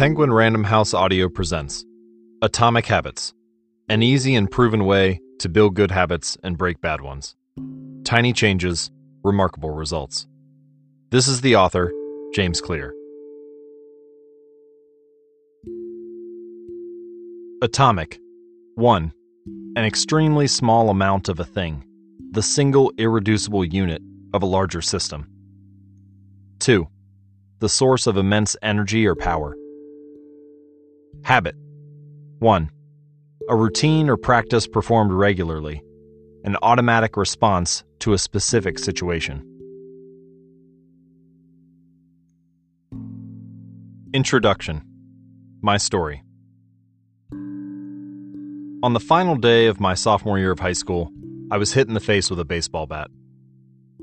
Penguin Random House Audio presents Atomic Habits, an easy and proven way to build good habits and break bad ones. Tiny changes, remarkable results. This is the author, James Clear. Atomic 1. An extremely small amount of a thing, the single irreducible unit of a larger system. 2. The source of immense energy or power. Habit 1. A routine or practice performed regularly, an automatic response to a specific situation. Introduction My story. On the final day of my sophomore year of high school, I was hit in the face with a baseball bat.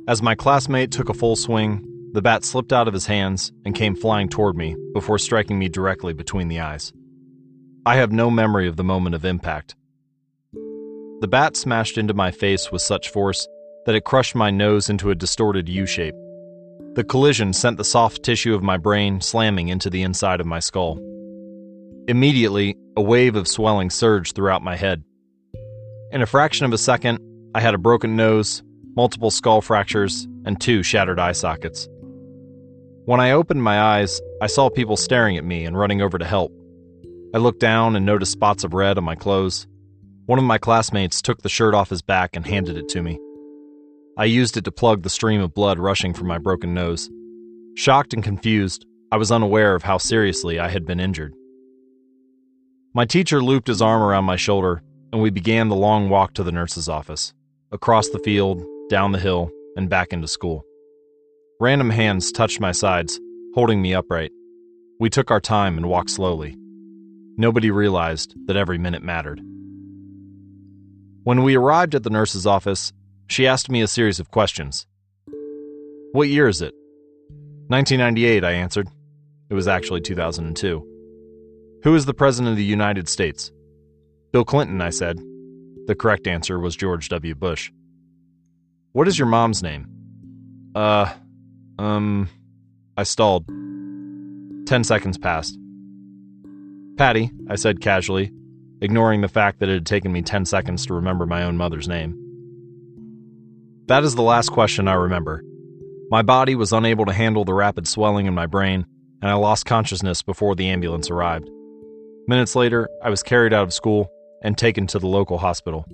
As my classmate took a full swing, the bat slipped out of his hands and came flying toward me before striking me directly between the eyes. I have no memory of the moment of impact. The bat smashed into my face with such force that it crushed my nose into a distorted U shape. The collision sent the soft tissue of my brain slamming into the inside of my skull. Immediately, a wave of swelling surged throughout my head. In a fraction of a second, I had a broken nose, multiple skull fractures, and two shattered eye sockets. When I opened my eyes, I saw people staring at me and running over to help. I looked down and noticed spots of red on my clothes. One of my classmates took the shirt off his back and handed it to me. I used it to plug the stream of blood rushing from my broken nose. Shocked and confused, I was unaware of how seriously I had been injured. My teacher looped his arm around my shoulder, and we began the long walk to the nurse's office, across the field, down the hill, and back into school. Random hands touched my sides, holding me upright. We took our time and walked slowly. Nobody realized that every minute mattered. When we arrived at the nurse's office, she asked me a series of questions. What year is it? 1998, I answered. It was actually 2002. Who is the President of the United States? Bill Clinton, I said. The correct answer was George W. Bush. What is your mom's name? Uh, um, I stalled. Ten seconds passed. Patty, I said casually, ignoring the fact that it had taken me 10 seconds to remember my own mother's name. That is the last question I remember. My body was unable to handle the rapid swelling in my brain, and I lost consciousness before the ambulance arrived. Minutes later, I was carried out of school and taken to the local hospital.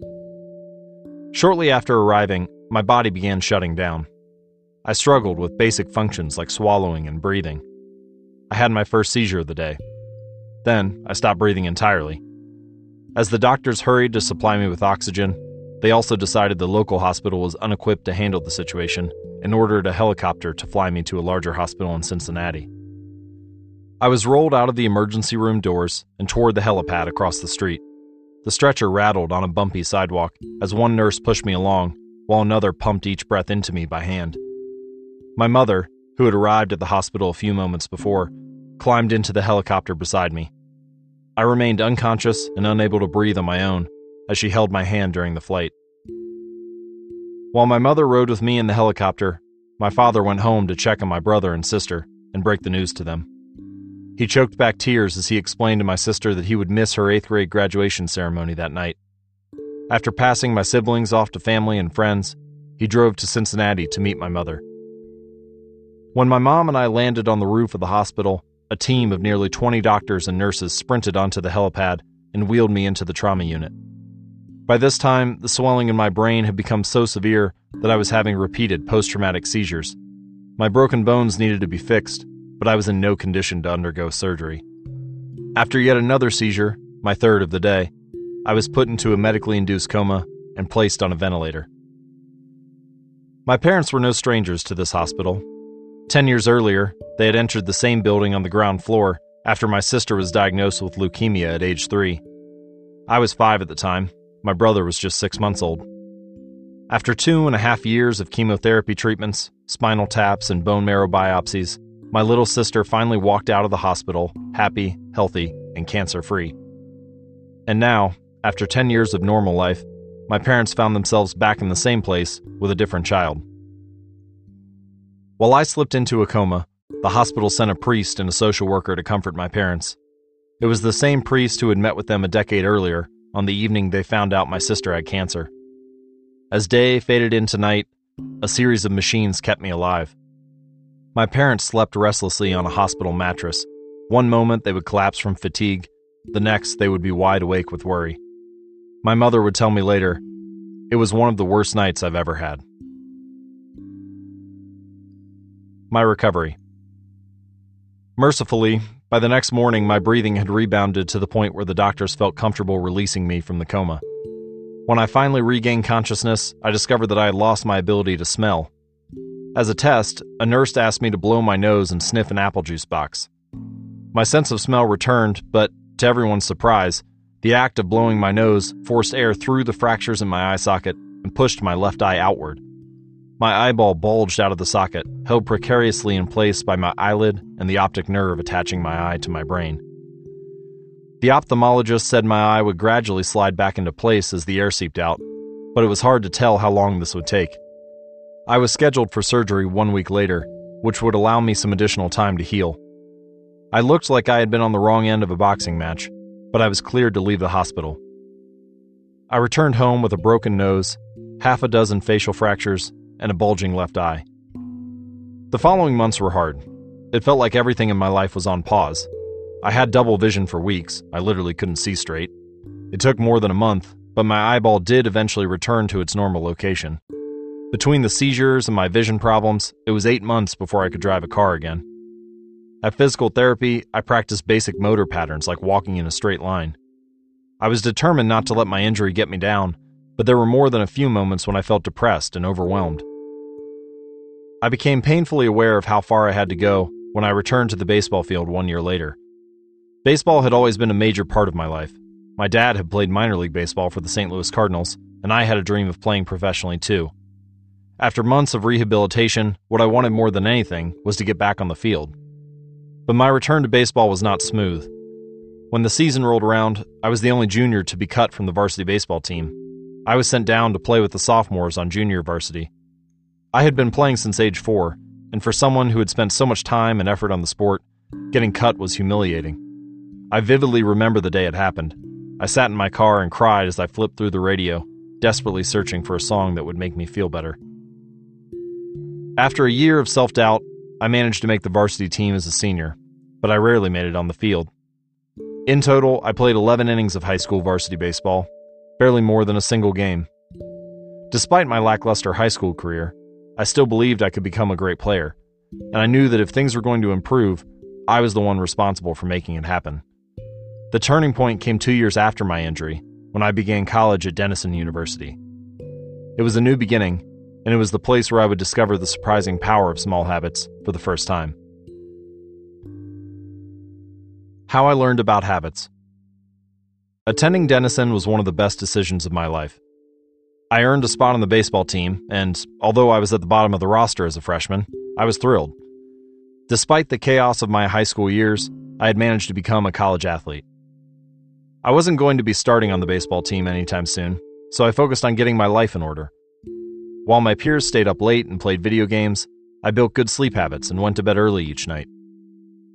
Shortly after arriving, my body began shutting down. I struggled with basic functions like swallowing and breathing. I had my first seizure of the day. Then, I stopped breathing entirely. As the doctors hurried to supply me with oxygen, they also decided the local hospital was unequipped to handle the situation and ordered a helicopter to fly me to a larger hospital in Cincinnati. I was rolled out of the emergency room doors and toward the helipad across the street. The stretcher rattled on a bumpy sidewalk as one nurse pushed me along while another pumped each breath into me by hand. My mother, who had arrived at the hospital a few moments before, climbed into the helicopter beside me. I remained unconscious and unable to breathe on my own as she held my hand during the flight. While my mother rode with me in the helicopter, my father went home to check on my brother and sister and break the news to them. He choked back tears as he explained to my sister that he would miss her eighth grade graduation ceremony that night. After passing my siblings off to family and friends, he drove to Cincinnati to meet my mother. When my mom and I landed on the roof of the hospital, a team of nearly 20 doctors and nurses sprinted onto the helipad and wheeled me into the trauma unit. By this time, the swelling in my brain had become so severe that I was having repeated post traumatic seizures. My broken bones needed to be fixed, but I was in no condition to undergo surgery. After yet another seizure, my third of the day, I was put into a medically induced coma and placed on a ventilator. My parents were no strangers to this hospital, Ten years earlier, they had entered the same building on the ground floor after my sister was diagnosed with leukemia at age three. I was five at the time, my brother was just six months old. After two and a half years of chemotherapy treatments, spinal taps, and bone marrow biopsies, my little sister finally walked out of the hospital, happy, healthy, and cancer free. And now, after 10 years of normal life, my parents found themselves back in the same place with a different child. While I slipped into a coma, the hospital sent a priest and a social worker to comfort my parents. It was the same priest who had met with them a decade earlier, on the evening they found out my sister had cancer. As day faded into night, a series of machines kept me alive. My parents slept restlessly on a hospital mattress. One moment they would collapse from fatigue, the next they would be wide awake with worry. My mother would tell me later, it was one of the worst nights I've ever had. My recovery. Mercifully, by the next morning, my breathing had rebounded to the point where the doctors felt comfortable releasing me from the coma. When I finally regained consciousness, I discovered that I had lost my ability to smell. As a test, a nurse asked me to blow my nose and sniff an apple juice box. My sense of smell returned, but to everyone's surprise, the act of blowing my nose forced air through the fractures in my eye socket and pushed my left eye outward. My eyeball bulged out of the socket, held precariously in place by my eyelid and the optic nerve attaching my eye to my brain. The ophthalmologist said my eye would gradually slide back into place as the air seeped out, but it was hard to tell how long this would take. I was scheduled for surgery one week later, which would allow me some additional time to heal. I looked like I had been on the wrong end of a boxing match, but I was cleared to leave the hospital. I returned home with a broken nose, half a dozen facial fractures, and a bulging left eye. The following months were hard. It felt like everything in my life was on pause. I had double vision for weeks. I literally couldn't see straight. It took more than a month, but my eyeball did eventually return to its normal location. Between the seizures and my vision problems, it was eight months before I could drive a car again. At physical therapy, I practiced basic motor patterns like walking in a straight line. I was determined not to let my injury get me down, but there were more than a few moments when I felt depressed and overwhelmed. I became painfully aware of how far I had to go when I returned to the baseball field one year later. Baseball had always been a major part of my life. My dad had played minor league baseball for the St. Louis Cardinals, and I had a dream of playing professionally too. After months of rehabilitation, what I wanted more than anything was to get back on the field. But my return to baseball was not smooth. When the season rolled around, I was the only junior to be cut from the varsity baseball team. I was sent down to play with the sophomores on junior varsity. I had been playing since age four, and for someone who had spent so much time and effort on the sport, getting cut was humiliating. I vividly remember the day it happened. I sat in my car and cried as I flipped through the radio, desperately searching for a song that would make me feel better. After a year of self doubt, I managed to make the varsity team as a senior, but I rarely made it on the field. In total, I played 11 innings of high school varsity baseball, barely more than a single game. Despite my lackluster high school career, I still believed I could become a great player, and I knew that if things were going to improve, I was the one responsible for making it happen. The turning point came two years after my injury, when I began college at Denison University. It was a new beginning, and it was the place where I would discover the surprising power of small habits for the first time. How I learned about habits. Attending Denison was one of the best decisions of my life. I earned a spot on the baseball team, and although I was at the bottom of the roster as a freshman, I was thrilled. Despite the chaos of my high school years, I had managed to become a college athlete. I wasn't going to be starting on the baseball team anytime soon, so I focused on getting my life in order. While my peers stayed up late and played video games, I built good sleep habits and went to bed early each night.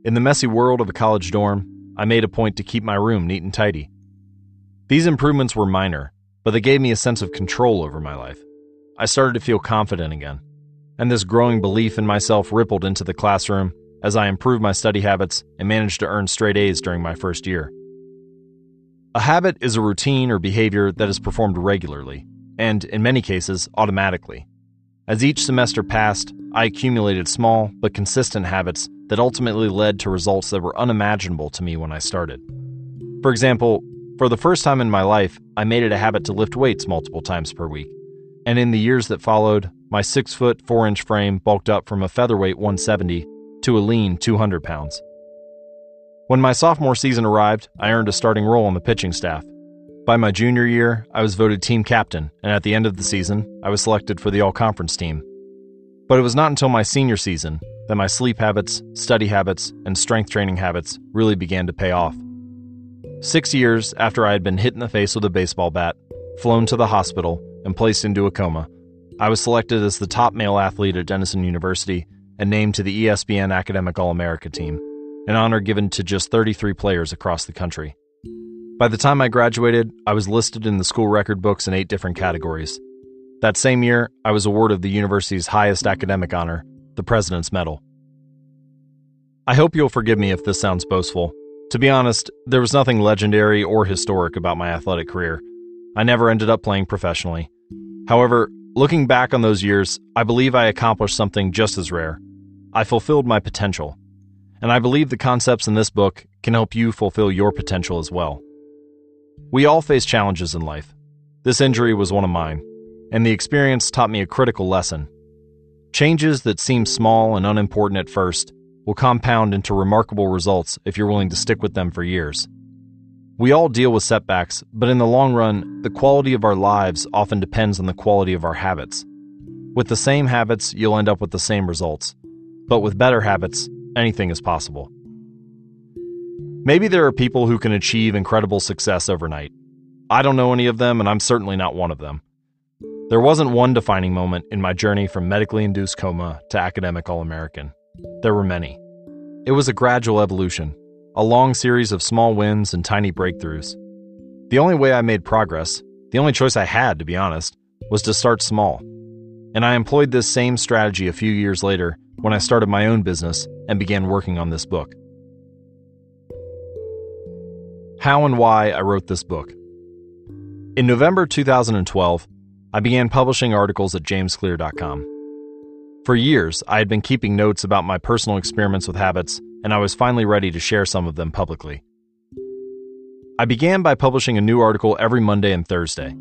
In the messy world of a college dorm, I made a point to keep my room neat and tidy. These improvements were minor, but they gave me a sense of control over my life. I started to feel confident again, and this growing belief in myself rippled into the classroom as I improved my study habits and managed to earn straight A's during my first year. A habit is a routine or behavior that is performed regularly, and in many cases, automatically. As each semester passed, I accumulated small but consistent habits that ultimately led to results that were unimaginable to me when I started. For example, for the first time in my life, I made it a habit to lift weights multiple times per week. And in the years that followed, my 6 foot 4 inch frame bulked up from a featherweight 170 to a lean 200 pounds. When my sophomore season arrived, I earned a starting role on the pitching staff. By my junior year, I was voted team captain, and at the end of the season, I was selected for the all conference team. But it was not until my senior season that my sleep habits, study habits, and strength training habits really began to pay off. Six years after I had been hit in the face with a baseball bat, flown to the hospital, and placed into a coma, I was selected as the top male athlete at Denison University and named to the ESPN Academic All America team, an honor given to just 33 players across the country. By the time I graduated, I was listed in the school record books in eight different categories. That same year, I was awarded the university's highest academic honor, the President's Medal. I hope you'll forgive me if this sounds boastful. To be honest, there was nothing legendary or historic about my athletic career. I never ended up playing professionally. However, looking back on those years, I believe I accomplished something just as rare. I fulfilled my potential. And I believe the concepts in this book can help you fulfill your potential as well. We all face challenges in life. This injury was one of mine, and the experience taught me a critical lesson. Changes that seem small and unimportant at first will compound into remarkable results if you're willing to stick with them for years. We all deal with setbacks, but in the long run, the quality of our lives often depends on the quality of our habits. With the same habits, you'll end up with the same results. But with better habits, anything is possible. Maybe there are people who can achieve incredible success overnight. I don't know any of them, and I'm certainly not one of them. There wasn't one defining moment in my journey from medically induced coma to academic All American. There were many. It was a gradual evolution, a long series of small wins and tiny breakthroughs. The only way I made progress, the only choice I had, to be honest, was to start small. And I employed this same strategy a few years later when I started my own business and began working on this book. How and why I wrote this book. In November 2012, I began publishing articles at jamesclear.com. For years, I had been keeping notes about my personal experiments with habits, and I was finally ready to share some of them publicly. I began by publishing a new article every Monday and Thursday.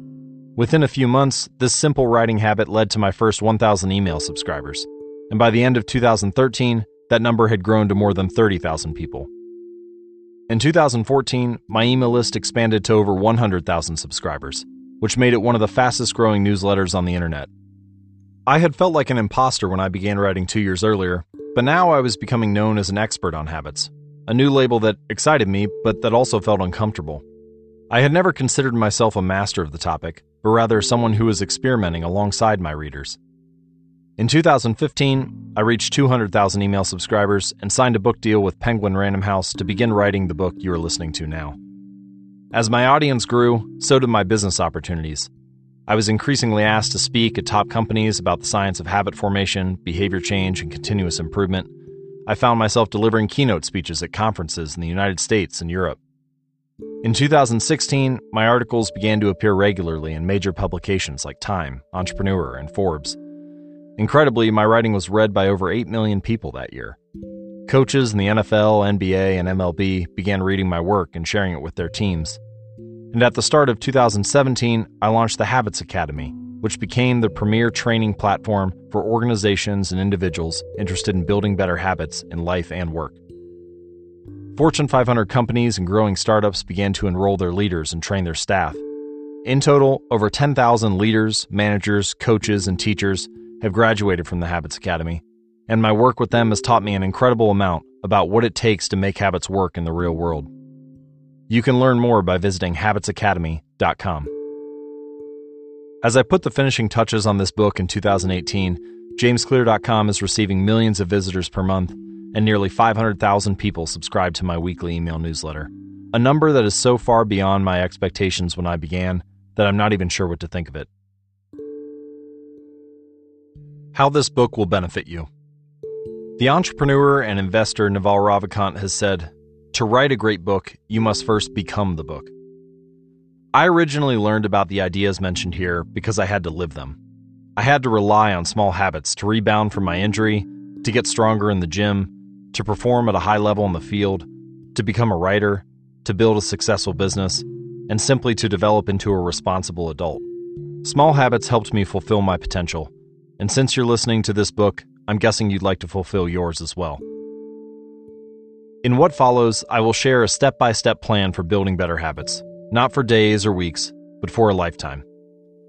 Within a few months, this simple writing habit led to my first 1,000 email subscribers, and by the end of 2013, that number had grown to more than 30,000 people. In 2014, my email list expanded to over 100,000 subscribers, which made it one of the fastest growing newsletters on the internet. I had felt like an imposter when I began writing two years earlier, but now I was becoming known as an expert on habits, a new label that excited me, but that also felt uncomfortable. I had never considered myself a master of the topic, but rather someone who was experimenting alongside my readers. In 2015, I reached 200,000 email subscribers and signed a book deal with Penguin Random House to begin writing the book you are listening to now. As my audience grew, so did my business opportunities. I was increasingly asked to speak at top companies about the science of habit formation, behavior change, and continuous improvement. I found myself delivering keynote speeches at conferences in the United States and Europe. In 2016, my articles began to appear regularly in major publications like Time, Entrepreneur, and Forbes. Incredibly, my writing was read by over 8 million people that year. Coaches in the NFL, NBA, and MLB began reading my work and sharing it with their teams. And at the start of 2017, I launched the Habits Academy, which became the premier training platform for organizations and individuals interested in building better habits in life and work. Fortune 500 companies and growing startups began to enroll their leaders and train their staff. In total, over 10,000 leaders, managers, coaches, and teachers have graduated from the Habits Academy, and my work with them has taught me an incredible amount about what it takes to make habits work in the real world. You can learn more by visiting habitsacademy.com. As I put the finishing touches on this book in 2018, JamesClear.com is receiving millions of visitors per month, and nearly 500,000 people subscribe to my weekly email newsletter. A number that is so far beyond my expectations when I began that I'm not even sure what to think of it. How this book will benefit you. The entrepreneur and investor Naval Ravikant has said, to write a great book, you must first become the book. I originally learned about the ideas mentioned here because I had to live them. I had to rely on small habits to rebound from my injury, to get stronger in the gym, to perform at a high level in the field, to become a writer, to build a successful business, and simply to develop into a responsible adult. Small habits helped me fulfill my potential, and since you're listening to this book, I'm guessing you'd like to fulfill yours as well. In what follows, I will share a step by step plan for building better habits, not for days or weeks, but for a lifetime.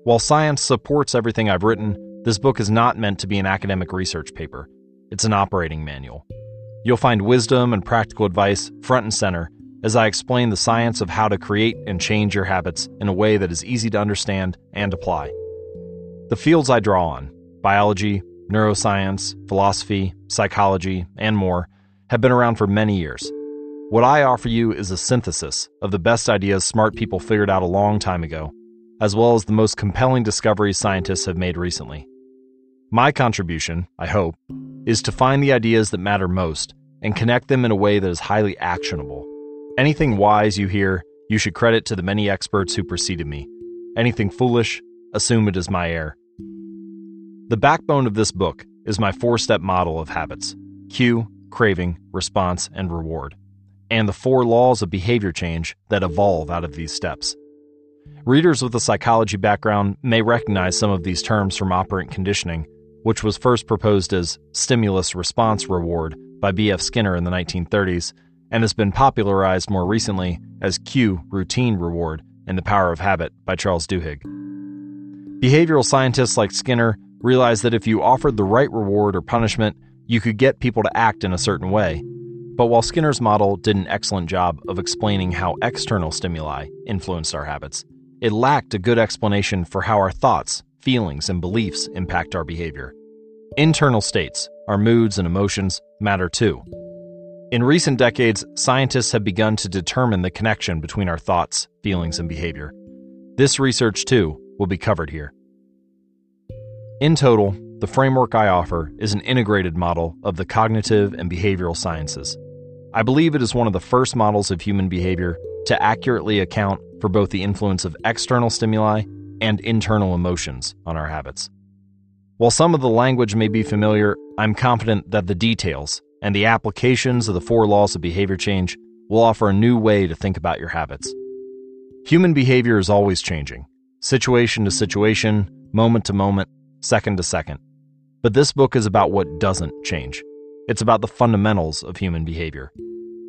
While science supports everything I've written, this book is not meant to be an academic research paper. It's an operating manual. You'll find wisdom and practical advice front and center as I explain the science of how to create and change your habits in a way that is easy to understand and apply. The fields I draw on biology, neuroscience, philosophy, psychology, and more have been around for many years. What I offer you is a synthesis of the best ideas smart people figured out a long time ago, as well as the most compelling discoveries scientists have made recently. My contribution, I hope, is to find the ideas that matter most and connect them in a way that is highly actionable. Anything wise you hear, you should credit to the many experts who preceded me. Anything foolish, assume it is my error. The backbone of this book is my four step model of habits cue, craving, response, and reward, and the four laws of behavior change that evolve out of these steps. Readers with a psychology background may recognize some of these terms from operant conditioning which was first proposed as stimulus response reward by B.F. Skinner in the 1930s and has been popularized more recently as cue routine reward in The Power of Habit by Charles Duhigg. Behavioral scientists like Skinner realized that if you offered the right reward or punishment, you could get people to act in a certain way. But while Skinner's model did an excellent job of explaining how external stimuli influenced our habits, it lacked a good explanation for how our thoughts, feelings, and beliefs impact our behavior. Internal states, our moods and emotions, matter too. In recent decades, scientists have begun to determine the connection between our thoughts, feelings, and behavior. This research, too, will be covered here. In total, the framework I offer is an integrated model of the cognitive and behavioral sciences. I believe it is one of the first models of human behavior to accurately account for both the influence of external stimuli and internal emotions on our habits. While some of the language may be familiar, I'm confident that the details and the applications of the four laws of behavior change will offer a new way to think about your habits. Human behavior is always changing, situation to situation, moment to moment, second to second. But this book is about what doesn't change. It's about the fundamentals of human behavior,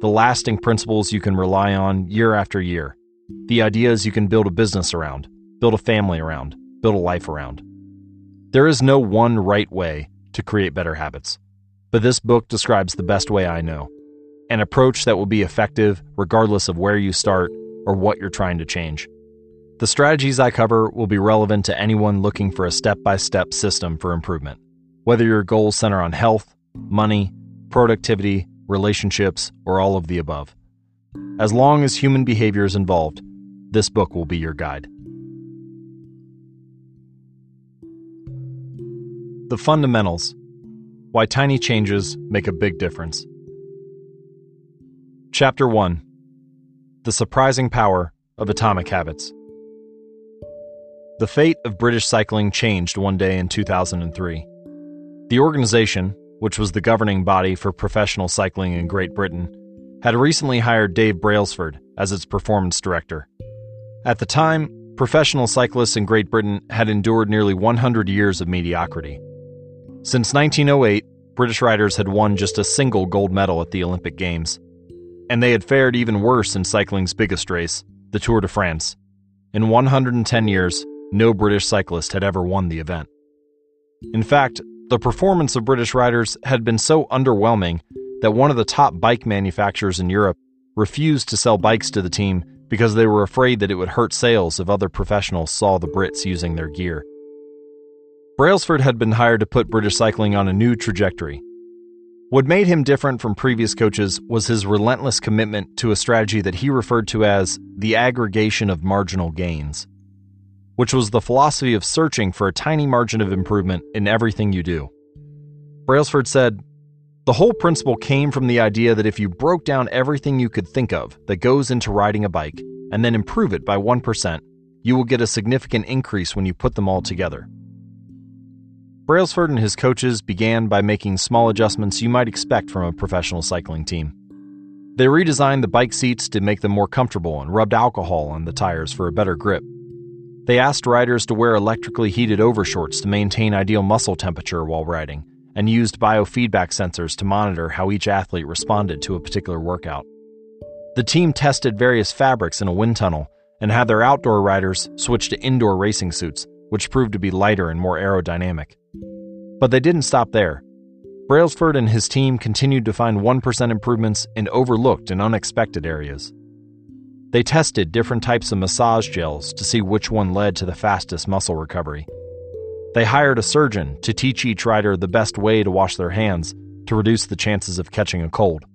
the lasting principles you can rely on year after year, the ideas you can build a business around, build a family around, build a life around. There is no one right way to create better habits, but this book describes the best way I know an approach that will be effective regardless of where you start or what you're trying to change. The strategies I cover will be relevant to anyone looking for a step by step system for improvement, whether your goals center on health, money, productivity, relationships, or all of the above. As long as human behavior is involved, this book will be your guide. The Fundamentals Why Tiny Changes Make a Big Difference. Chapter 1 The Surprising Power of Atomic Habits. The fate of British cycling changed one day in 2003. The organization, which was the governing body for professional cycling in Great Britain, had recently hired Dave Brailsford as its performance director. At the time, professional cyclists in Great Britain had endured nearly 100 years of mediocrity. Since 1908, British riders had won just a single gold medal at the Olympic Games. And they had fared even worse in cycling's biggest race, the Tour de France. In 110 years, no British cyclist had ever won the event. In fact, the performance of British riders had been so underwhelming that one of the top bike manufacturers in Europe refused to sell bikes to the team because they were afraid that it would hurt sales if other professionals saw the Brits using their gear. Brailsford had been hired to put British cycling on a new trajectory. What made him different from previous coaches was his relentless commitment to a strategy that he referred to as the aggregation of marginal gains, which was the philosophy of searching for a tiny margin of improvement in everything you do. Brailsford said, The whole principle came from the idea that if you broke down everything you could think of that goes into riding a bike and then improve it by 1%, you will get a significant increase when you put them all together. Brailsford and his coaches began by making small adjustments you might expect from a professional cycling team. They redesigned the bike seats to make them more comfortable and rubbed alcohol on the tires for a better grip. They asked riders to wear electrically heated overshorts to maintain ideal muscle temperature while riding, and used biofeedback sensors to monitor how each athlete responded to a particular workout. The team tested various fabrics in a wind tunnel and had their outdoor riders switch to indoor racing suits, which proved to be lighter and more aerodynamic. But they didn't stop there. Brailsford and his team continued to find 1% improvements in overlooked and unexpected areas. They tested different types of massage gels to see which one led to the fastest muscle recovery. They hired a surgeon to teach each rider the best way to wash their hands to reduce the chances of catching a cold.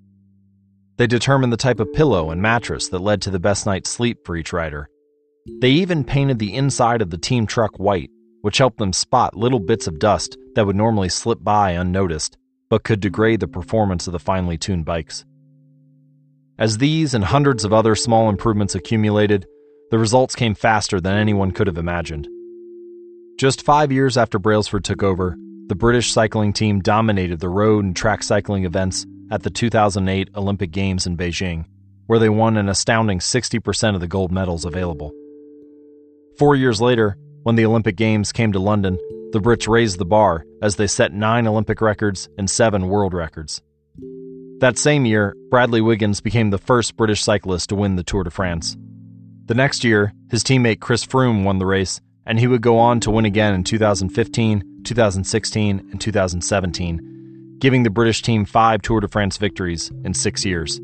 They determined the type of pillow and mattress that led to the best night's sleep for each rider. They even painted the inside of the team truck white, which helped them spot little bits of dust that would normally slip by unnoticed, but could degrade the performance of the finely tuned bikes. As these and hundreds of other small improvements accumulated, the results came faster than anyone could have imagined. Just five years after Brailsford took over, the British cycling team dominated the road and track cycling events at the 2008 Olympic Games in Beijing, where they won an astounding 60% of the gold medals available. Four years later, when the Olympic Games came to London, the Brits raised the bar as they set nine Olympic records and seven world records. That same year, Bradley Wiggins became the first British cyclist to win the Tour de France. The next year, his teammate Chris Froome won the race, and he would go on to win again in 2015, 2016, and 2017, giving the British team five Tour de France victories in six years.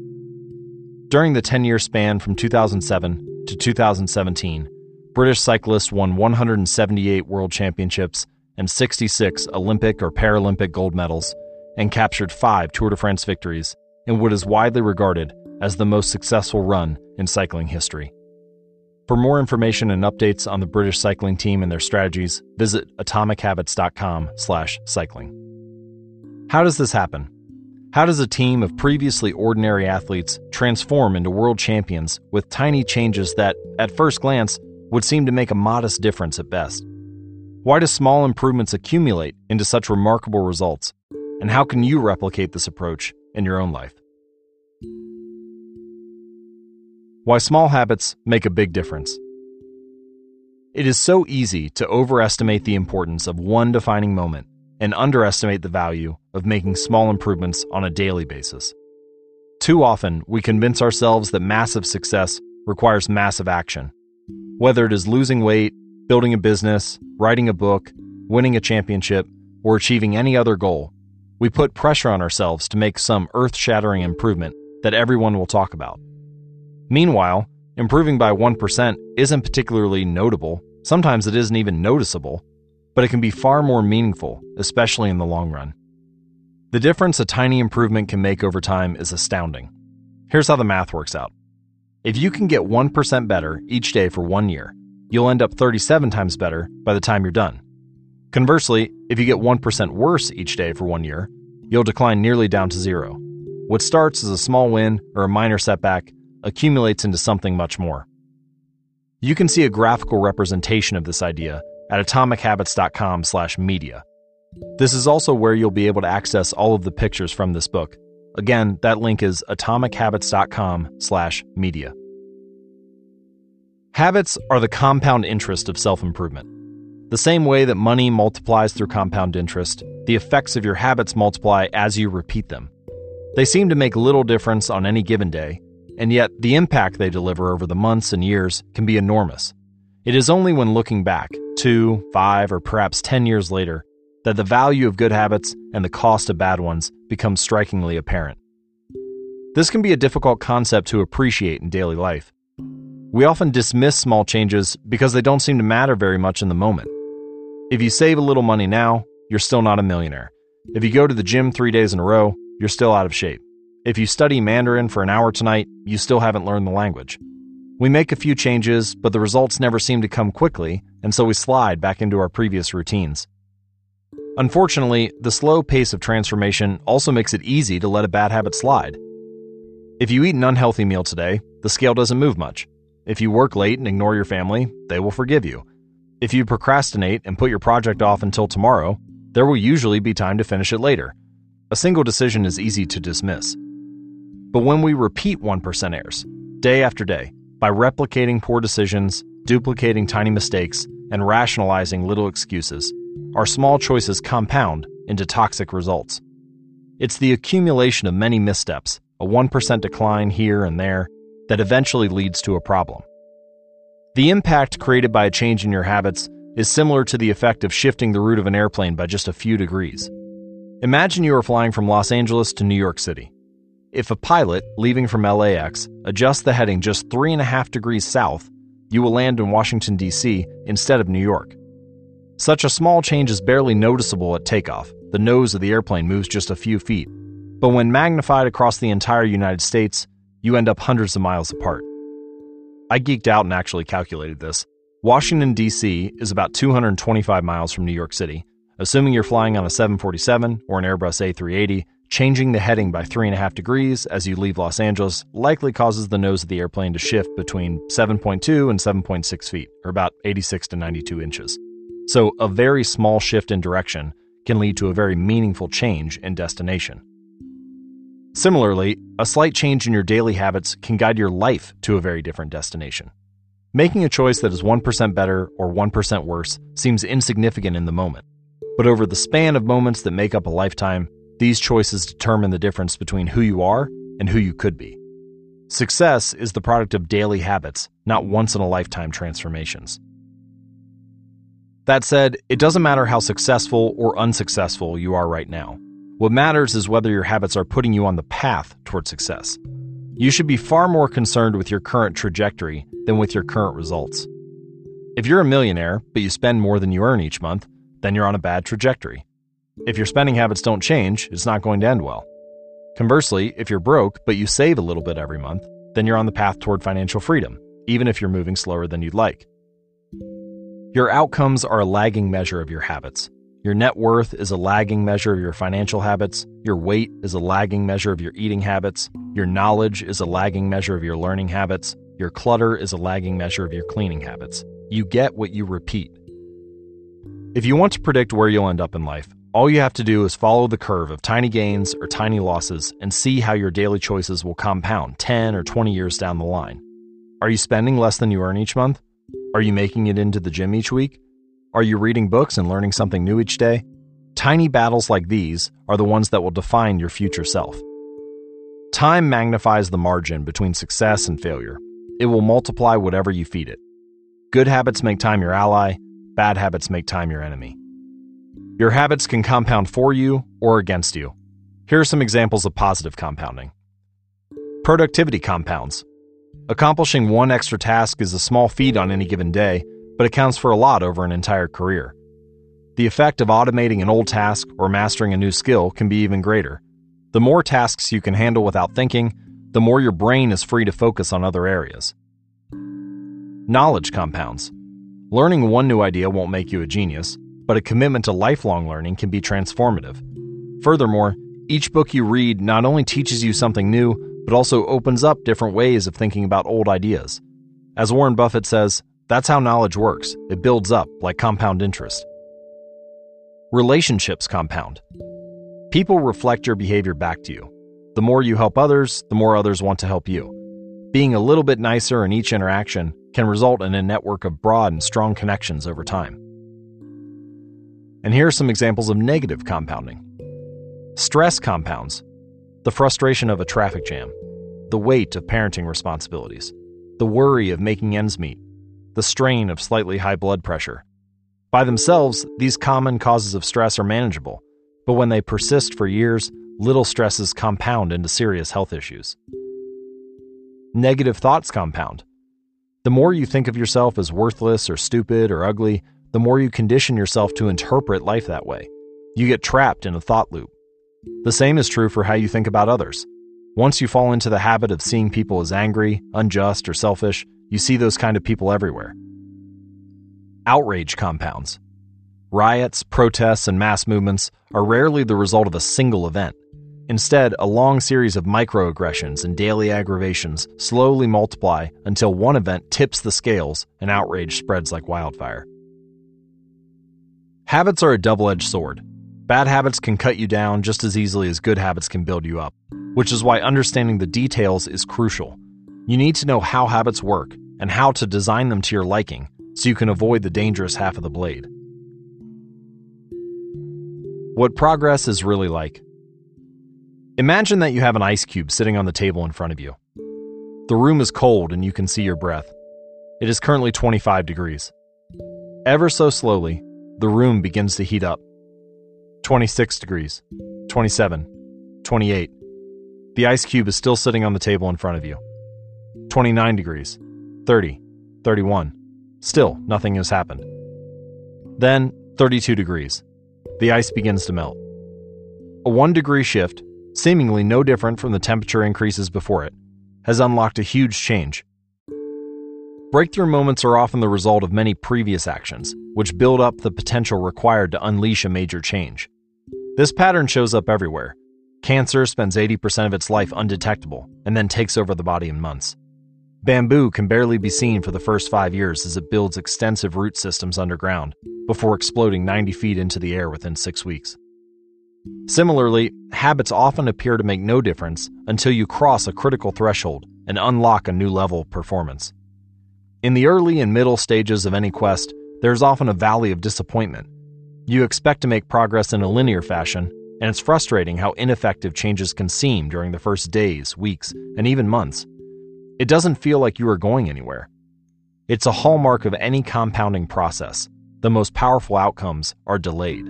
During the 10 year span from 2007 to 2017, British cyclists won 178 world championships and 66 Olympic or Paralympic gold medals, and captured five Tour de France victories in what is widely regarded as the most successful run in cycling history. For more information and updates on the British cycling team and their strategies, visit atomichabits.com/cycling. How does this happen? How does a team of previously ordinary athletes transform into world champions with tiny changes that, at first glance, would seem to make a modest difference at best? Why do small improvements accumulate into such remarkable results? And how can you replicate this approach in your own life? Why small habits make a big difference. It is so easy to overestimate the importance of one defining moment and underestimate the value of making small improvements on a daily basis. Too often, we convince ourselves that massive success requires massive action. Whether it is losing weight, building a business, writing a book, winning a championship, or achieving any other goal, we put pressure on ourselves to make some earth shattering improvement that everyone will talk about. Meanwhile, improving by 1% isn't particularly notable, sometimes it isn't even noticeable, but it can be far more meaningful, especially in the long run. The difference a tiny improvement can make over time is astounding. Here's how the math works out. If you can get 1% better each day for one year, you'll end up 37 times better by the time you're done. Conversely, if you get 1% worse each day for one year, you'll decline nearly down to zero. What starts as a small win or a minor setback accumulates into something much more. You can see a graphical representation of this idea at atomichabits.com/media. This is also where you'll be able to access all of the pictures from this book. Again, that link is atomichabits.com/media. Habits are the compound interest of self improvement. The same way that money multiplies through compound interest, the effects of your habits multiply as you repeat them. They seem to make little difference on any given day, and yet the impact they deliver over the months and years can be enormous. It is only when looking back, two, five, or perhaps 10 years later, that the value of good habits and the cost of bad ones becomes strikingly apparent. This can be a difficult concept to appreciate in daily life. We often dismiss small changes because they don't seem to matter very much in the moment. If you save a little money now, you're still not a millionaire. If you go to the gym three days in a row, you're still out of shape. If you study Mandarin for an hour tonight, you still haven't learned the language. We make a few changes, but the results never seem to come quickly, and so we slide back into our previous routines. Unfortunately, the slow pace of transformation also makes it easy to let a bad habit slide. If you eat an unhealthy meal today, the scale doesn't move much. If you work late and ignore your family, they will forgive you. If you procrastinate and put your project off until tomorrow, there will usually be time to finish it later. A single decision is easy to dismiss. But when we repeat 1% errors, day after day, by replicating poor decisions, duplicating tiny mistakes, and rationalizing little excuses, our small choices compound into toxic results. It's the accumulation of many missteps, a 1% decline here and there, that eventually leads to a problem. The impact created by a change in your habits is similar to the effect of shifting the route of an airplane by just a few degrees. Imagine you are flying from Los Angeles to New York City. If a pilot, leaving from LAX, adjusts the heading just 3.5 degrees south, you will land in Washington, D.C. instead of New York. Such a small change is barely noticeable at takeoff. The nose of the airplane moves just a few feet. But when magnified across the entire United States, you end up hundreds of miles apart. I geeked out and actually calculated this. Washington, D.C. is about 225 miles from New York City. Assuming you're flying on a 747 or an Airbus A380, changing the heading by 3.5 degrees as you leave Los Angeles likely causes the nose of the airplane to shift between 7.2 and 7.6 feet, or about 86 to 92 inches. So, a very small shift in direction can lead to a very meaningful change in destination. Similarly, a slight change in your daily habits can guide your life to a very different destination. Making a choice that is 1% better or 1% worse seems insignificant in the moment. But over the span of moments that make up a lifetime, these choices determine the difference between who you are and who you could be. Success is the product of daily habits, not once in a lifetime transformations. That said, it doesn't matter how successful or unsuccessful you are right now. What matters is whether your habits are putting you on the path toward success. You should be far more concerned with your current trajectory than with your current results. If you're a millionaire, but you spend more than you earn each month, then you're on a bad trajectory. If your spending habits don't change, it's not going to end well. Conversely, if you're broke, but you save a little bit every month, then you're on the path toward financial freedom, even if you're moving slower than you'd like. Your outcomes are a lagging measure of your habits. Your net worth is a lagging measure of your financial habits. Your weight is a lagging measure of your eating habits. Your knowledge is a lagging measure of your learning habits. Your clutter is a lagging measure of your cleaning habits. You get what you repeat. If you want to predict where you'll end up in life, all you have to do is follow the curve of tiny gains or tiny losses and see how your daily choices will compound 10 or 20 years down the line. Are you spending less than you earn each month? Are you making it into the gym each week? Are you reading books and learning something new each day? Tiny battles like these are the ones that will define your future self. Time magnifies the margin between success and failure. It will multiply whatever you feed it. Good habits make time your ally, bad habits make time your enemy. Your habits can compound for you or against you. Here are some examples of positive compounding. Productivity compounds. Accomplishing one extra task is a small feat on any given day, but accounts for a lot over an entire career. The effect of automating an old task or mastering a new skill can be even greater. The more tasks you can handle without thinking, the more your brain is free to focus on other areas. Knowledge compounds. Learning one new idea won't make you a genius, but a commitment to lifelong learning can be transformative. Furthermore, each book you read not only teaches you something new, but also opens up different ways of thinking about old ideas. As Warren Buffett says, that's how knowledge works. It builds up like compound interest. Relationships compound. People reflect your behavior back to you. The more you help others, the more others want to help you. Being a little bit nicer in each interaction can result in a network of broad and strong connections over time. And here are some examples of negative compounding stress compounds, the frustration of a traffic jam, the weight of parenting responsibilities, the worry of making ends meet, the strain of slightly high blood pressure. By themselves, these common causes of stress are manageable, but when they persist for years, little stresses compound into serious health issues. Negative thoughts compound. The more you think of yourself as worthless or stupid or ugly, the more you condition yourself to interpret life that way. You get trapped in a thought loop. The same is true for how you think about others. Once you fall into the habit of seeing people as angry, unjust, or selfish, you see those kind of people everywhere. Outrage compounds. Riots, protests, and mass movements are rarely the result of a single event. Instead, a long series of microaggressions and daily aggravations slowly multiply until one event tips the scales and outrage spreads like wildfire. Habits are a double edged sword. Bad habits can cut you down just as easily as good habits can build you up, which is why understanding the details is crucial. You need to know how habits work and how to design them to your liking so you can avoid the dangerous half of the blade. What progress is really like. Imagine that you have an ice cube sitting on the table in front of you. The room is cold and you can see your breath. It is currently 25 degrees. Ever so slowly, the room begins to heat up. 26 degrees, 27, 28. The ice cube is still sitting on the table in front of you. 29 degrees, 30, 31. Still, nothing has happened. Then, 32 degrees. The ice begins to melt. A 1 degree shift, seemingly no different from the temperature increases before it, has unlocked a huge change. Breakthrough moments are often the result of many previous actions, which build up the potential required to unleash a major change. This pattern shows up everywhere. Cancer spends 80% of its life undetectable and then takes over the body in months. Bamboo can barely be seen for the first five years as it builds extensive root systems underground before exploding 90 feet into the air within six weeks. Similarly, habits often appear to make no difference until you cross a critical threshold and unlock a new level of performance. In the early and middle stages of any quest, there's often a valley of disappointment. You expect to make progress in a linear fashion, and it's frustrating how ineffective changes can seem during the first days, weeks, and even months. It doesn't feel like you are going anywhere. It's a hallmark of any compounding process. The most powerful outcomes are delayed.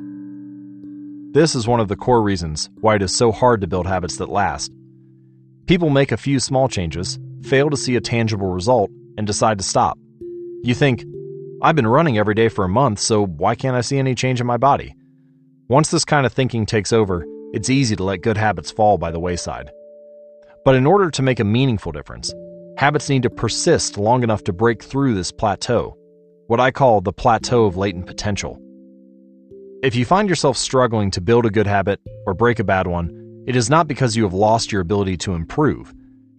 This is one of the core reasons why it is so hard to build habits that last. People make a few small changes, fail to see a tangible result, and decide to stop. You think, I've been running every day for a month, so why can't I see any change in my body? Once this kind of thinking takes over, it's easy to let good habits fall by the wayside. But in order to make a meaningful difference, Habits need to persist long enough to break through this plateau, what I call the plateau of latent potential. If you find yourself struggling to build a good habit or break a bad one, it is not because you have lost your ability to improve.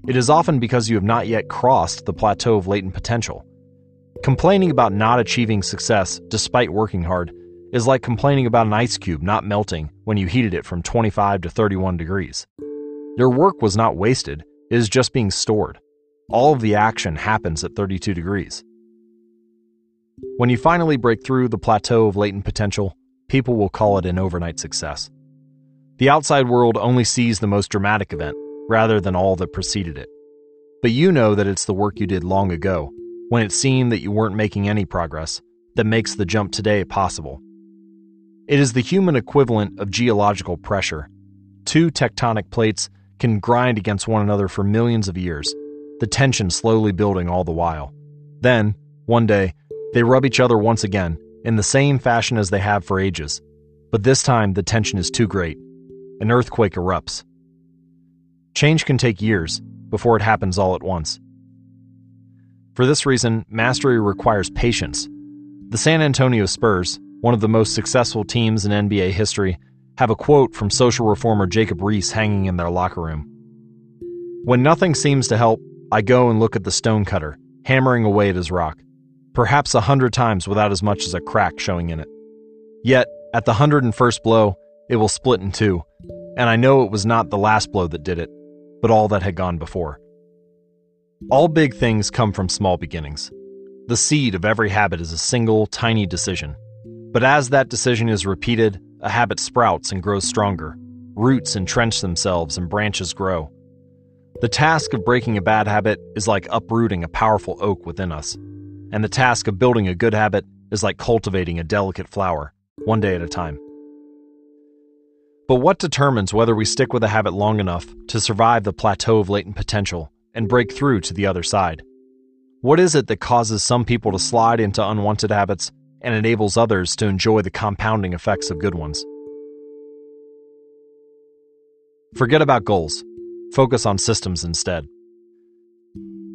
It is often because you have not yet crossed the plateau of latent potential. Complaining about not achieving success despite working hard is like complaining about an ice cube not melting when you heated it from 25 to 31 degrees. Your work was not wasted, it is just being stored. All of the action happens at 32 degrees. When you finally break through the plateau of latent potential, people will call it an overnight success. The outside world only sees the most dramatic event, rather than all that preceded it. But you know that it's the work you did long ago, when it seemed that you weren't making any progress, that makes the jump today possible. It is the human equivalent of geological pressure. Two tectonic plates can grind against one another for millions of years, the tension slowly building all the while. Then, one day, they rub each other once again, in the same fashion as they have for ages. But this time, the tension is too great. An earthquake erupts. Change can take years before it happens all at once. For this reason, mastery requires patience. The San Antonio Spurs, one of the most successful teams in NBA history, have a quote from social reformer Jacob Riis hanging in their locker room. When nothing seems to help, I go and look at the stonecutter, hammering away at his rock, perhaps a hundred times without as much as a crack showing in it. Yet, at the hundred and first blow, it will split in two, and I know it was not the last blow that did it, but all that had gone before. All big things come from small beginnings. The seed of every habit is a single, tiny decision. But as that decision is repeated, a habit sprouts and grows stronger. Roots entrench themselves and branches grow. The task of breaking a bad habit is like uprooting a powerful oak within us, and the task of building a good habit is like cultivating a delicate flower, one day at a time. But what determines whether we stick with a habit long enough to survive the plateau of latent potential and break through to the other side? What is it that causes some people to slide into unwanted habits and enables others to enjoy the compounding effects of good ones? Forget about goals. Focus on systems instead.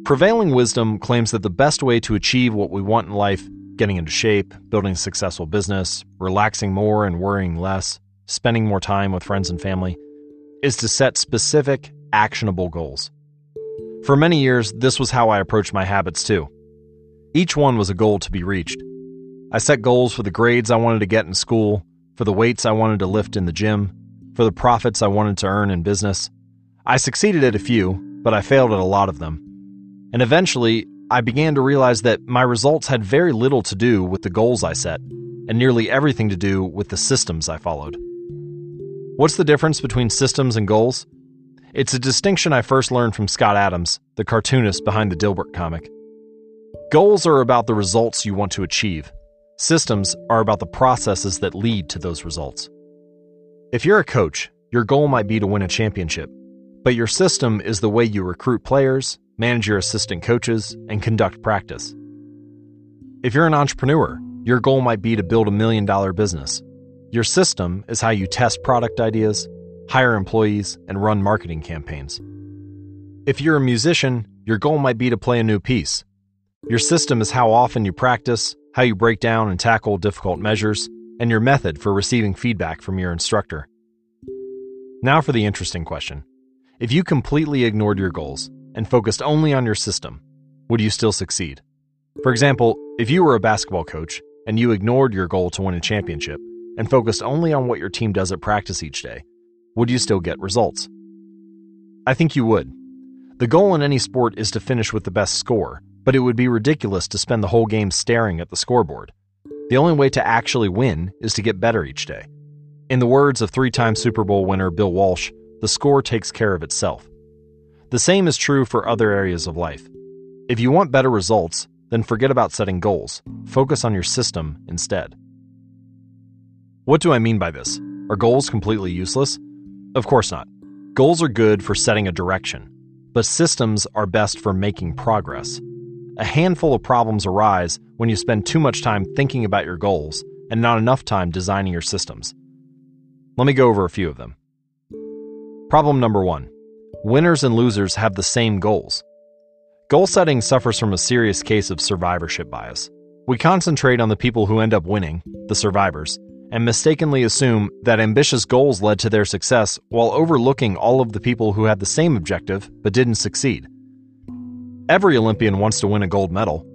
Prevailing wisdom claims that the best way to achieve what we want in life, getting into shape, building a successful business, relaxing more and worrying less, spending more time with friends and family, is to set specific, actionable goals. For many years, this was how I approached my habits too. Each one was a goal to be reached. I set goals for the grades I wanted to get in school, for the weights I wanted to lift in the gym, for the profits I wanted to earn in business, I succeeded at a few, but I failed at a lot of them. And eventually, I began to realize that my results had very little to do with the goals I set, and nearly everything to do with the systems I followed. What's the difference between systems and goals? It's a distinction I first learned from Scott Adams, the cartoonist behind the Dilbert comic. Goals are about the results you want to achieve. Systems are about the processes that lead to those results. If you're a coach, your goal might be to win a championship. But your system is the way you recruit players, manage your assistant coaches, and conduct practice. If you're an entrepreneur, Your goal might be to build a million dollar business. Your system is how you test product ideas, hire employees, and run marketing campaigns. If you're a musician, your goal might be to play a new piece. Your system is how often you practice, how you break down and tackle difficult measures, and your method for receiving feedback from your instructor. Now for the interesting question. If you completely ignored your goals and focused only on your system, would you still succeed? For example, if you were a basketball coach and you ignored your goal to win a championship and focused only on what your team does at practice each day, would you still get results? I think you would. The goal in any sport is to finish with the best score, but it would be ridiculous to spend the whole game staring at the scoreboard. The only way to actually win is to get better each day. In the words of three time Super Bowl winner Bill Walsh, the score takes care of itself. The same is true for other areas of life. If you want better results, then forget about setting goals. Focus on your system instead. What do I mean by this? Are goals completely useless? Of course not. Goals are good for setting a direction, but systems are best for making progress. A handful of problems arise when you spend too much time thinking about your goals and not enough time designing your systems. Let me go over a few of them. Problem number one winners and losers have the same goals. Goal setting suffers from a serious case of survivorship bias. We concentrate on the people who end up winning, the survivors, and mistakenly assume that ambitious goals led to their success while overlooking all of the people who had the same objective but didn't succeed. Every Olympian wants to win a gold medal,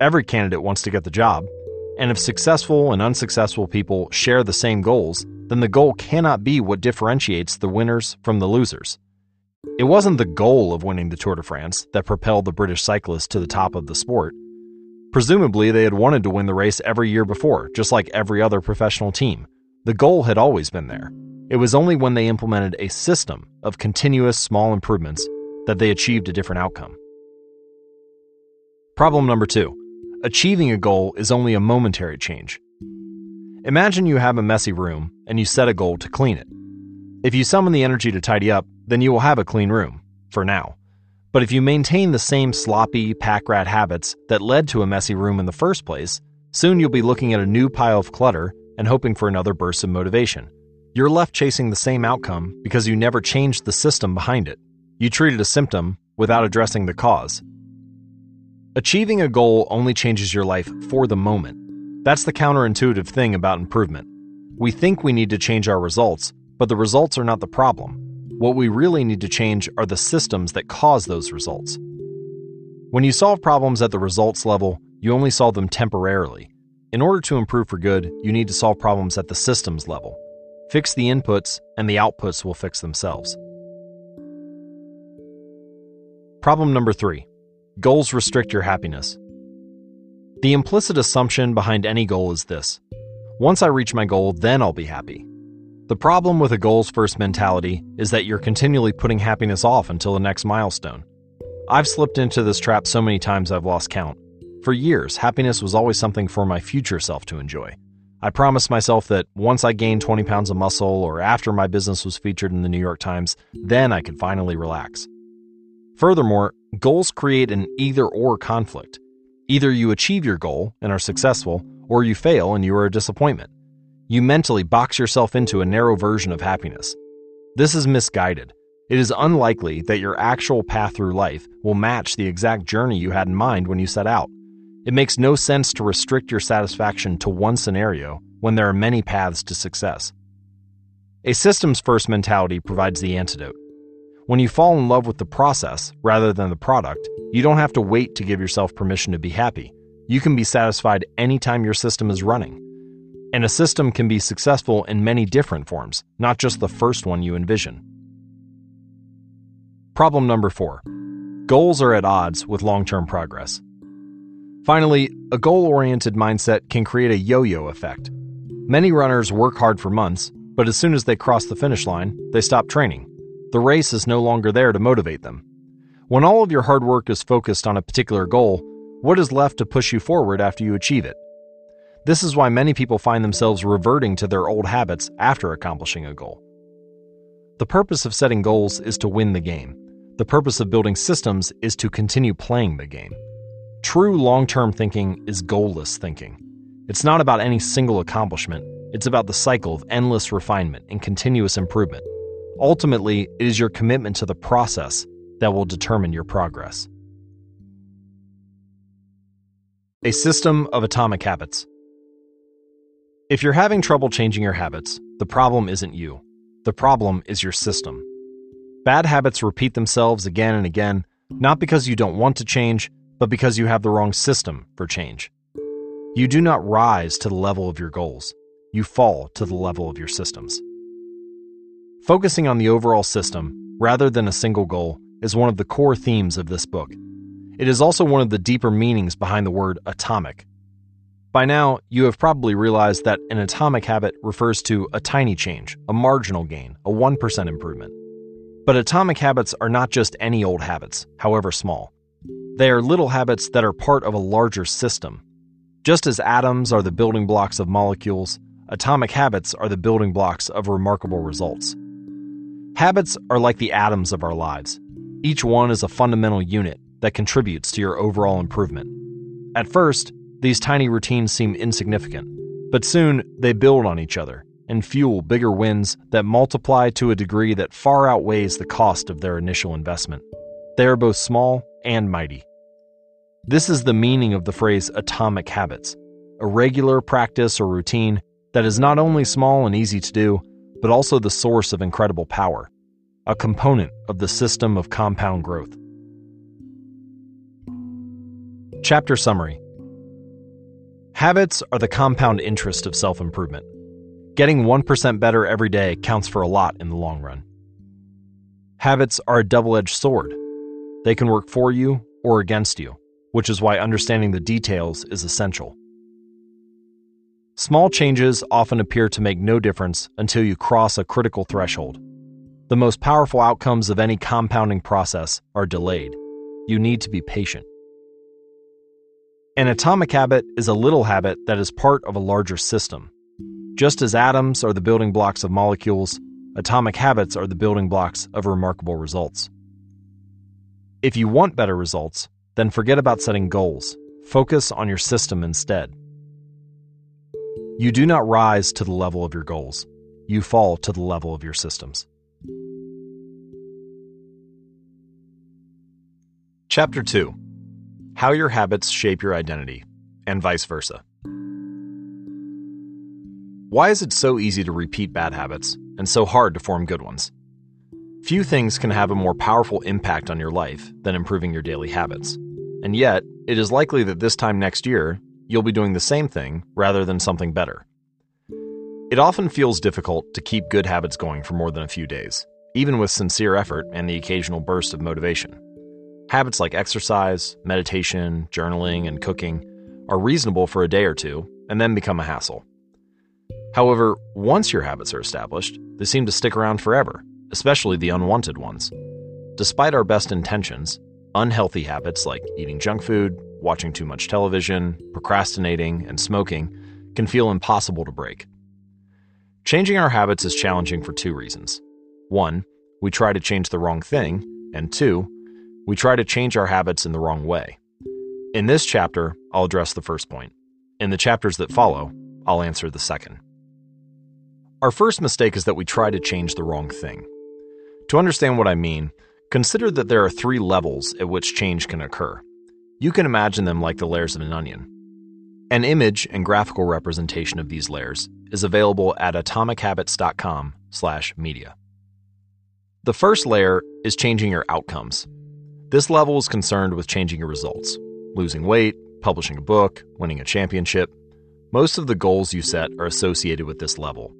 every candidate wants to get the job, and if successful and unsuccessful people share the same goals, then the goal cannot be what differentiates the winners from the losers. It wasn't the goal of winning the Tour de France that propelled the British cyclists to the top of the sport. Presumably, they had wanted to win the race every year before, just like every other professional team. The goal had always been there. It was only when they implemented a system of continuous small improvements that they achieved a different outcome. Problem number two achieving a goal is only a momentary change. Imagine you have a messy room and you set a goal to clean it. If you summon the energy to tidy up, then you will have a clean room, for now. But if you maintain the same sloppy, pack rat habits that led to a messy room in the first place, soon you'll be looking at a new pile of clutter and hoping for another burst of motivation. You're left chasing the same outcome because you never changed the system behind it. You treated a symptom without addressing the cause. Achieving a goal only changes your life for the moment. That's the counterintuitive thing about improvement. We think we need to change our results, but the results are not the problem. What we really need to change are the systems that cause those results. When you solve problems at the results level, you only solve them temporarily. In order to improve for good, you need to solve problems at the systems level. Fix the inputs, and the outputs will fix themselves. Problem number three goals restrict your happiness. The implicit assumption behind any goal is this once I reach my goal, then I'll be happy. The problem with a goals first mentality is that you're continually putting happiness off until the next milestone. I've slipped into this trap so many times I've lost count. For years, happiness was always something for my future self to enjoy. I promised myself that once I gained 20 pounds of muscle or after my business was featured in the New York Times, then I could finally relax. Furthermore, goals create an either or conflict. Either you achieve your goal and are successful, or you fail and you are a disappointment. You mentally box yourself into a narrow version of happiness. This is misguided. It is unlikely that your actual path through life will match the exact journey you had in mind when you set out. It makes no sense to restrict your satisfaction to one scenario when there are many paths to success. A systems first mentality provides the antidote. When you fall in love with the process rather than the product, you don't have to wait to give yourself permission to be happy. You can be satisfied anytime your system is running. And a system can be successful in many different forms, not just the first one you envision. Problem number four goals are at odds with long term progress. Finally, a goal oriented mindset can create a yo yo effect. Many runners work hard for months, but as soon as they cross the finish line, they stop training the race is no longer there to motivate them. When all of your hard work is focused on a particular goal, what is left to push you forward after you achieve it? This is why many people find themselves reverting to their old habits after accomplishing a goal. The purpose of setting goals is to win the game. The purpose of building systems is to continue playing the game. True long term thinking is goalless thinking. It's not about any single accomplishment, it's about the cycle of endless refinement and continuous improvement. Ultimately, it is your commitment to the process that will determine your progress. A system of atomic habits. If you're having trouble changing your habits, the problem isn't you. The problem is your system. Bad habits repeat themselves again and again, not because you don't want to change, but because you have the wrong system for change. You do not rise to the level of your goals, you fall to the level of your systems. Focusing on the overall system, rather than a single goal, is one of the core themes of this book. It is also one of the deeper meanings behind the word atomic. By now, you have probably realized that an atomic habit refers to a tiny change, a marginal gain, a 1% improvement. But atomic habits are not just any old habits, however small. They are little habits that are part of a larger system. Just as atoms are the building blocks of molecules, atomic habits are the building blocks of remarkable results. Habits are like the atoms of our lives. Each one is a fundamental unit that contributes to your overall improvement. At first, these tiny routines seem insignificant, but soon they build on each other and fuel bigger wins that multiply to a degree that far outweighs the cost of their initial investment. They are both small and mighty. This is the meaning of the phrase atomic habits a regular practice or routine that is not only small and easy to do, but also the source of incredible power, a component of the system of compound growth. Chapter Summary Habits are the compound interest of self improvement. Getting 1% better every day counts for a lot in the long run. Habits are a double edged sword. They can work for you or against you, which is why understanding the details is essential. Small changes often appear to make no difference until you cross a critical threshold. The most powerful outcomes of any compounding process are delayed. You need to be patient. An atomic habit is a little habit that is part of a larger system. Just as atoms are the building blocks of molecules, atomic habits are the building blocks of remarkable results. If you want better results, then forget about setting goals. Focus on your system instead. You do not rise to the level of your goals, you fall to the level of your systems. Chapter 2 how your habits shape your identity, and vice versa. Why is it so easy to repeat bad habits and so hard to form good ones? Few things can have a more powerful impact on your life than improving your daily habits. And yet, it is likely that this time next year, you'll be doing the same thing rather than something better. It often feels difficult to keep good habits going for more than a few days, even with sincere effort and the occasional burst of motivation. Habits like exercise, meditation, journaling, and cooking are reasonable for a day or two and then become a hassle. However, once your habits are established, they seem to stick around forever, especially the unwanted ones. Despite our best intentions, unhealthy habits like eating junk food, watching too much television, procrastinating, and smoking can feel impossible to break. Changing our habits is challenging for two reasons. One, we try to change the wrong thing, and two, we try to change our habits in the wrong way. In this chapter, I'll address the first point. In the chapters that follow, I'll answer the second. Our first mistake is that we try to change the wrong thing. To understand what I mean, consider that there are three levels at which change can occur. You can imagine them like the layers of an onion. An image and graphical representation of these layers is available at atomichabits.com/media. The first layer is changing your outcomes. This level is concerned with changing your results losing weight, publishing a book, winning a championship. Most of the goals you set are associated with this level.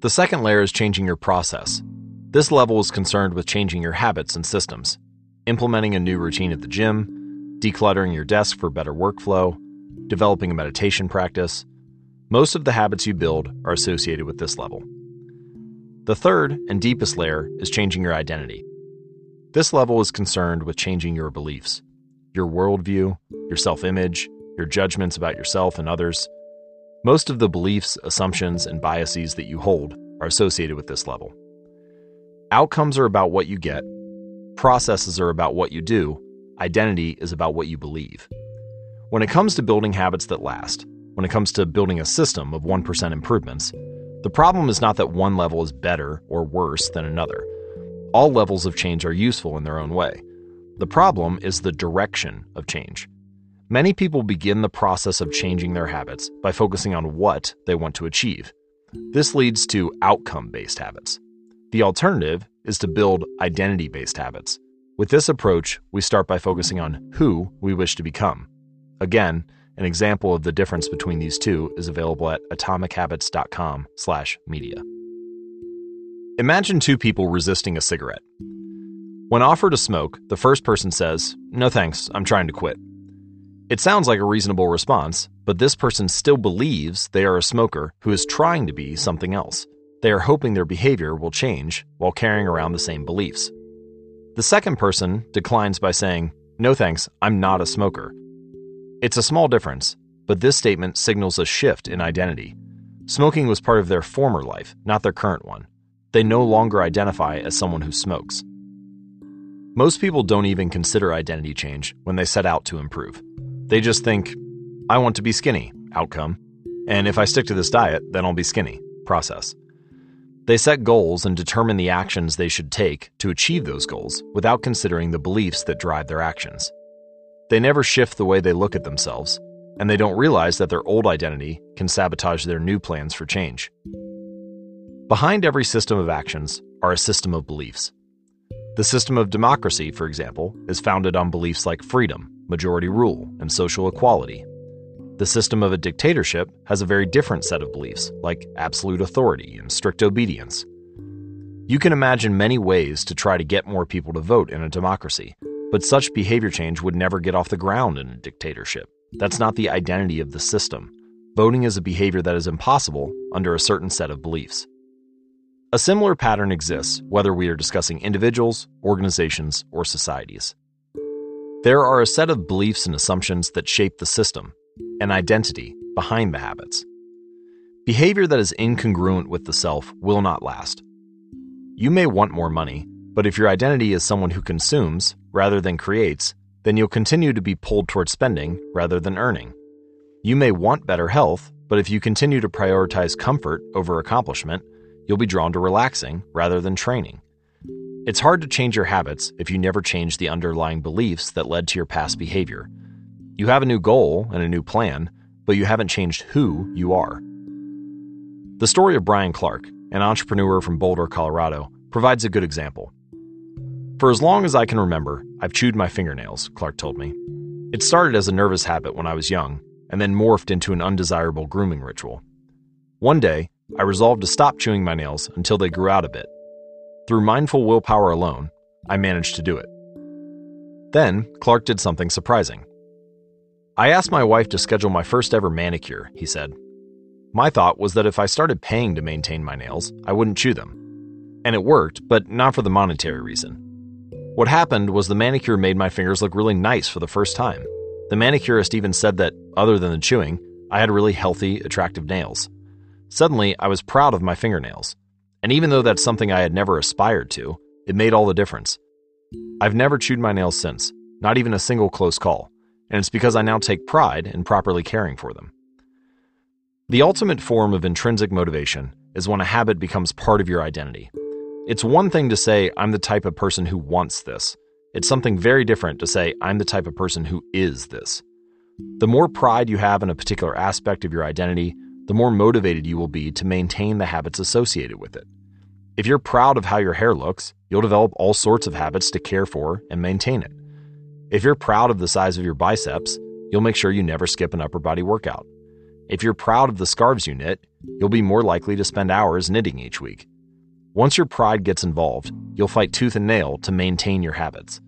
The second layer is changing your process. This level is concerned with changing your habits and systems, implementing a new routine at the gym, decluttering your desk for better workflow, developing a meditation practice. Most of the habits you build are associated with this level. The third and deepest layer is changing your identity. This level is concerned with changing your beliefs, your worldview, your self image, your judgments about yourself and others. Most of the beliefs, assumptions, and biases that you hold are associated with this level. Outcomes are about what you get, processes are about what you do, identity is about what you believe. When it comes to building habits that last, when it comes to building a system of 1% improvements. The problem is not that one level is better or worse than another. All levels of change are useful in their own way. The problem is the direction of change. Many people begin the process of changing their habits by focusing on what they want to achieve. This leads to outcome based habits. The alternative is to build identity based habits. With this approach, we start by focusing on who we wish to become. Again, an example of the difference between these two is available at atomichabits.com/media. Imagine two people resisting a cigarette. When offered a smoke, the first person says, "No thanks, I'm trying to quit." It sounds like a reasonable response, but this person still believes they are a smoker who is trying to be something else. They are hoping their behavior will change while carrying around the same beliefs. The second person declines by saying, No thanks, I'm not a smoker. It's a small difference, but this statement signals a shift in identity. Smoking was part of their former life, not their current one. They no longer identify as someone who smokes. Most people don't even consider identity change when they set out to improve. They just think, I want to be skinny, outcome. And if I stick to this diet, then I'll be skinny, process. They set goals and determine the actions they should take to achieve those goals without considering the beliefs that drive their actions. They never shift the way they look at themselves, and they don't realize that their old identity can sabotage their new plans for change. Behind every system of actions are a system of beliefs. The system of democracy, for example, is founded on beliefs like freedom, majority rule, and social equality. The system of a dictatorship has a very different set of beliefs, like absolute authority and strict obedience. You can imagine many ways to try to get more people to vote in a democracy, but such behavior change would never get off the ground in a dictatorship. That's not the identity of the system. Voting is a behavior that is impossible under a certain set of beliefs. A similar pattern exists whether we are discussing individuals, organizations, or societies. There are a set of beliefs and assumptions that shape the system, an identity behind the habits. Behavior that is incongruent with the self will not last. You may want more money, but if your identity is someone who consumes rather than creates, then you'll continue to be pulled toward spending rather than earning. You may want better health, but if you continue to prioritize comfort over accomplishment, you'll be drawn to relaxing rather than training. It's hard to change your habits if you never change the underlying beliefs that led to your past behavior. You have a new goal and a new plan, but you haven't changed who you are. The story of Brian Clark, an entrepreneur from Boulder, Colorado, provides a good example. For as long as I can remember, I've chewed my fingernails, Clark told me. It started as a nervous habit when I was young, and then morphed into an undesirable grooming ritual. One day, I resolved to stop chewing my nails until they grew out a bit through mindful willpower alone, I managed to do it. Then, Clark did something surprising. I asked my wife to schedule my first ever manicure, he said. My thought was that if I started paying to maintain my nails, I wouldn't chew them. And it worked, but not for the monetary reason. What happened was the manicure made my fingers look really nice for the first time. The manicurist even said that, other than the chewing, I had really healthy, attractive nails. Suddenly, I was proud of my fingernails. And even though that's something I had never aspired to, it made all the difference. I've never chewed my nails since, not even a single close call, and it's because I now take pride in properly caring for them. The ultimate form of intrinsic motivation is when a habit becomes part of your identity. It's one thing to say, I'm the type of person who wants this. It's something very different to say, I'm the type of person who is this. The more pride you have in a particular aspect of your identity, the more motivated you will be to maintain the habits associated with it. If you're proud of how your hair looks, you'll develop all sorts of habits to care for and maintain it. If you're proud of the size of your biceps, you'll make sure you never skip an upper body workout. If you're proud of the scarves you knit, you'll be more likely to spend hours knitting each week. Once your pride gets involved, you'll fight tooth and nail to maintain your habits.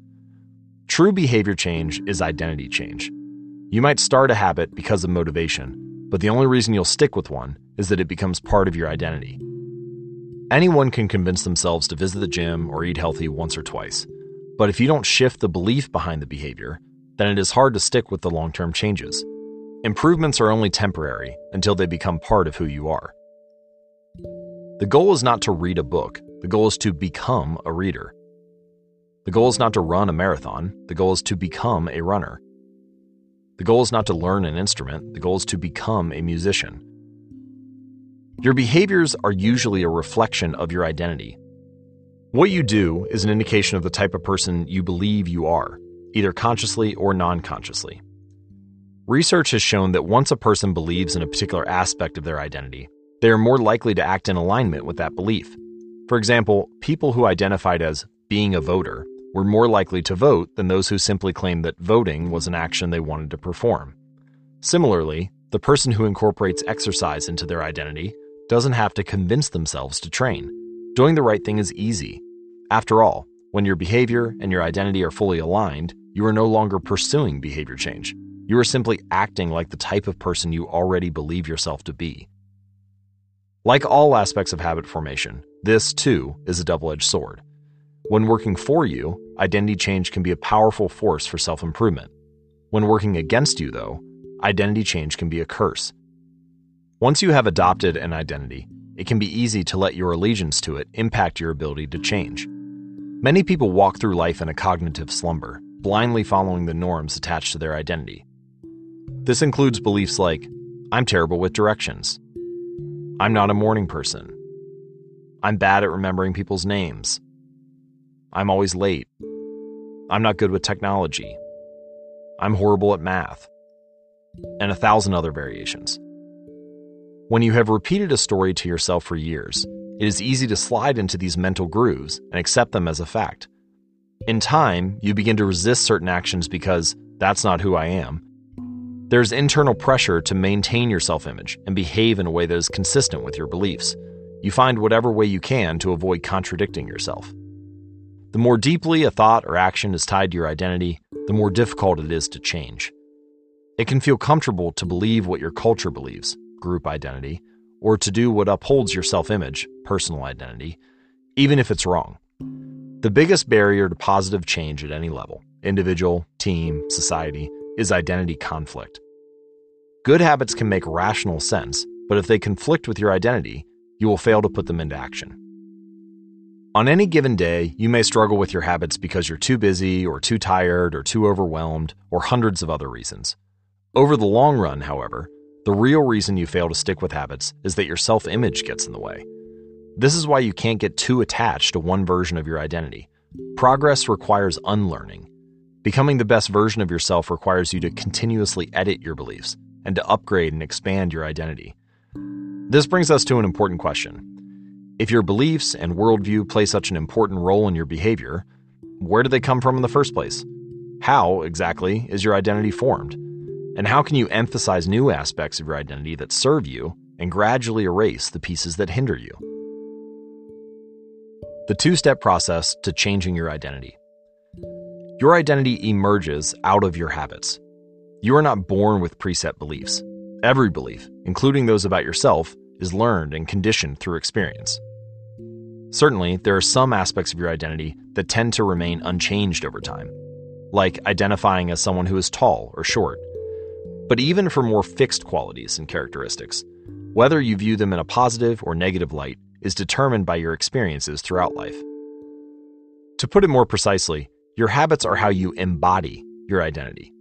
True behavior change is identity change. You might start a habit because of motivation, but the only reason you'll stick with one is that it becomes part of your identity. Anyone can convince themselves to visit the gym or eat healthy once or twice, but if you don't shift the belief behind the behavior, then it is hard to stick with the long term changes. Improvements are only temporary until they become part of who you are. The goal is not to read a book, the goal is to become a reader. The goal is not to run a marathon, the goal is to become a runner. The goal is not to learn an instrument, the goal is to become a musician. Your behaviors are usually a reflection of your identity. What you do is an indication of the type of person you believe you are, either consciously or non consciously. Research has shown that once a person believes in a particular aspect of their identity, they are more likely to act in alignment with that belief. For example, people who identified as being a voter were more likely to vote than those who simply claimed that voting was an action they wanted to perform. Similarly, the person who incorporates exercise into their identity doesn't have to convince themselves to train. Doing the right thing is easy. After all, when your behavior and your identity are fully aligned, you are no longer pursuing behavior change. You are simply acting like the type of person you already believe yourself to be. Like all aspects of habit formation, this, too, is a double edged sword. When working for you, identity change can be a powerful force for self improvement. When working against you, though, identity change can be a curse. Once you have adopted an identity, it can be easy to let your allegiance to it impact your ability to change. Many people walk through life in a cognitive slumber, blindly following the norms attached to their identity. This includes beliefs like, I'm terrible with directions. I'm not a morning person. I'm bad at remembering people's names. I'm always late. I'm not good with technology. I'm horrible at math. And a thousand other variations. When you have repeated a story to yourself for years, it is easy to slide into these mental grooves and accept them as a fact. In time, you begin to resist certain actions because that's not who I am. There's internal pressure to maintain your self image and behave in a way that is consistent with your beliefs. You find whatever way you can to avoid contradicting yourself. The more deeply a thought or action is tied to your identity, the more difficult it is to change. It can feel comfortable to believe what your culture believes, group identity, or to do what upholds your self image, personal identity, even if it's wrong. The biggest barrier to positive change at any level, individual, team, society, is identity conflict. Good habits can make rational sense, but if they conflict with your identity, you will fail to put them into action. On any given day, you may struggle with your habits because you're too busy, or too tired, or too overwhelmed, or hundreds of other reasons. Over the long run, however, the real reason you fail to stick with habits is that your self image gets in the way. This is why you can't get too attached to one version of your identity. Progress requires unlearning. Becoming the best version of yourself requires you to continuously edit your beliefs and to upgrade and expand your identity. This brings us to an important question if your beliefs and worldview play such an important role in your behavior, where do they come from in the first place? How, exactly, is your identity formed? And how can you emphasize new aspects of your identity that serve you and gradually erase the pieces that hinder you? The two step process to changing your identity. Your identity emerges out of your habits. You are not born with preset beliefs. Every belief, including those about yourself, is learned and conditioned through experience. Certainly, there are some aspects of your identity that tend to remain unchanged over time, like identifying as someone who is tall or short. But even for more fixed qualities and characteristics, whether you view them in a positive or negative light is determined by your experiences throughout life. To put it more precisely, your habits are how you embody your identity.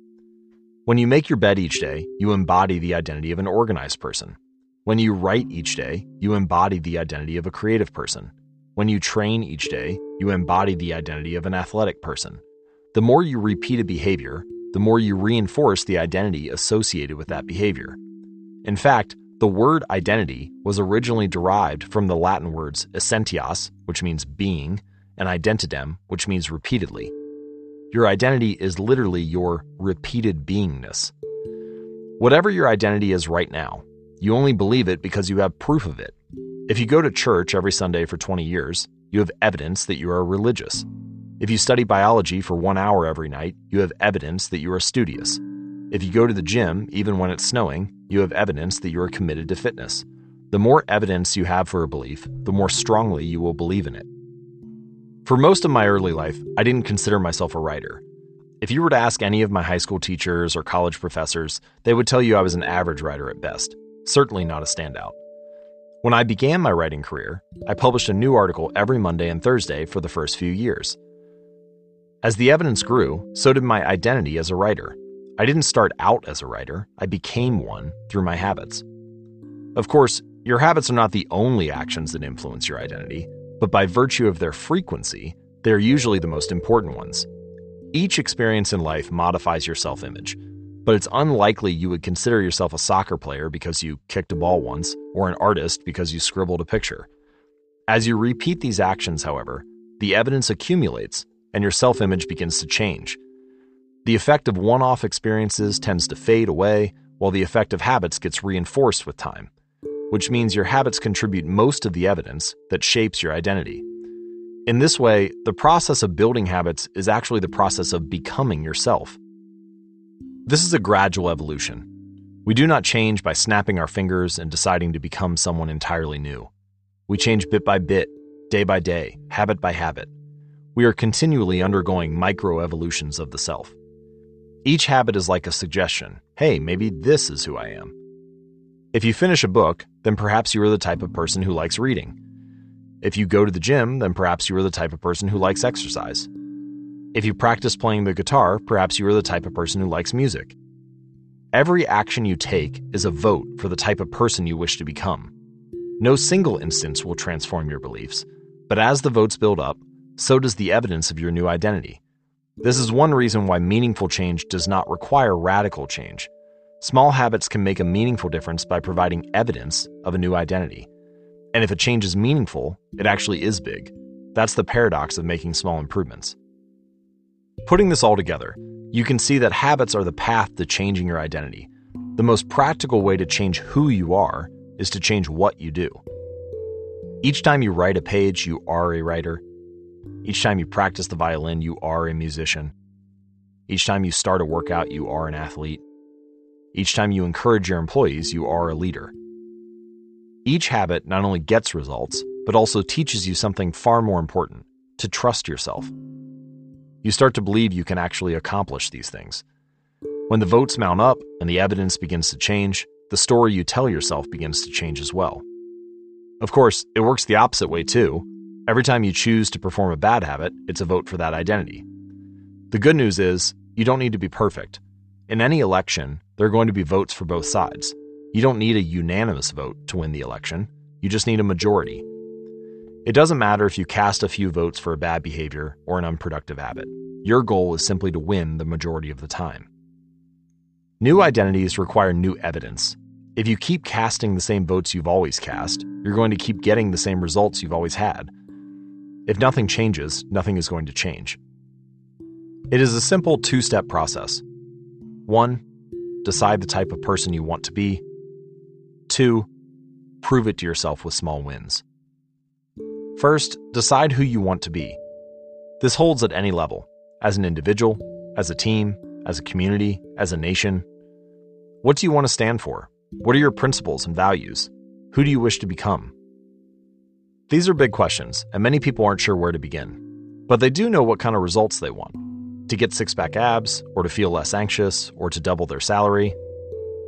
When you make your bed each day, you embody the identity of an organized person. When you write each day, you embody the identity of a creative person. When you train each day, you embody the identity of an athletic person. The more you repeat a behavior, the more you reinforce the identity associated with that behavior. In fact, the word identity was originally derived from the Latin words essentitas, which means being, and identidem, which means repeatedly. Your identity is literally your repeated beingness. Whatever your identity is right now, you only believe it because you have proof of it. If you go to church every Sunday for 20 years, you have evidence that you are religious. If you study biology for one hour every night, you have evidence that you are studious. If you go to the gym, even when it's snowing, you have evidence that you are committed to fitness. The more evidence you have for a belief, the more strongly you will believe in it. For most of my early life, I didn't consider myself a writer. If you were to ask any of my high school teachers or college professors, they would tell you I was an average writer at best, certainly not a standout. When I began my writing career, I published a new article every Monday and Thursday for the first few years. As the evidence grew, so did my identity as a writer. I didn't start out as a writer, I became one through my habits. Of course, your habits are not the only actions that influence your identity, but by virtue of their frequency, they're usually the most important ones. Each experience in life modifies your self image, but it's unlikely you would consider yourself a soccer player because you kicked a ball once, or an artist because you scribbled a picture. As you repeat these actions, however, the evidence accumulates and your self image begins to change. The effect of one off experiences tends to fade away, while the effect of habits gets reinforced with time which means your habits contribute most of the evidence that shapes your identity. In this way, the process of building habits is actually the process of becoming yourself. This is a gradual evolution. We do not change by snapping our fingers and deciding to become someone entirely new. We change bit by bit, day by day, habit by habit. We are continually undergoing micro evolutions of the self. Each habit is like a suggestion hey, maybe this is who I am. If you finish a book, then perhaps you are the type of person who likes reading. If you go to the gym, then perhaps you are the type of person who likes exercise. If you practice playing the guitar, perhaps you are the type of person who likes music. Every action you take is a vote for the type of person you wish to become. No single instance will transform your beliefs, but as the votes build up, so does the evidence of your new identity. This is one reason why meaningful change does not require radical change. Small habits can make a meaningful difference by providing evidence of a new identity. And if a change is meaningful, it actually is big. That's the paradox of making small improvements. Putting this all together, you can see that habits are the path to changing your identity. The most practical way to change who you are is to change what you do. Each time you write a page, you are a writer. Each time you practice the violin, you are a musician. Each time you start a workout, you are an athlete. Each time you encourage your employees, you are a leader. Each habit not only gets results, but also teaches you something far more important to trust yourself. You start to believe you can actually accomplish these things. When the votes mount up and the evidence begins to change, the story you tell yourself begins to change as well. Of course, it works the opposite way too. Every time you choose to perform a bad habit, it's a vote for that identity. The good news is, you don't need to be perfect. In any election, there are going to be votes for both sides. You don't need a unanimous vote to win the election, you just need a majority. It doesn't matter if you cast a few votes for a bad behavior or an unproductive habit. Your goal is simply to win the majority of the time. New identities require new evidence. If you keep casting the same votes you've always cast, you're going to keep getting the same results you've always had. If nothing changes, nothing is going to change. It is a simple two step process. 1. Decide the type of person you want to be. 2. Prove it to yourself with small wins. First, decide who you want to be. This holds at any level as an individual, as a team, as a community, as a nation. What do you want to stand for? What are your principles and values? Who do you wish to become? These are big questions, and many people aren't sure where to begin. But they do know what kind of results they want to get six pack abs, or to feel less anxious, or to double their salary.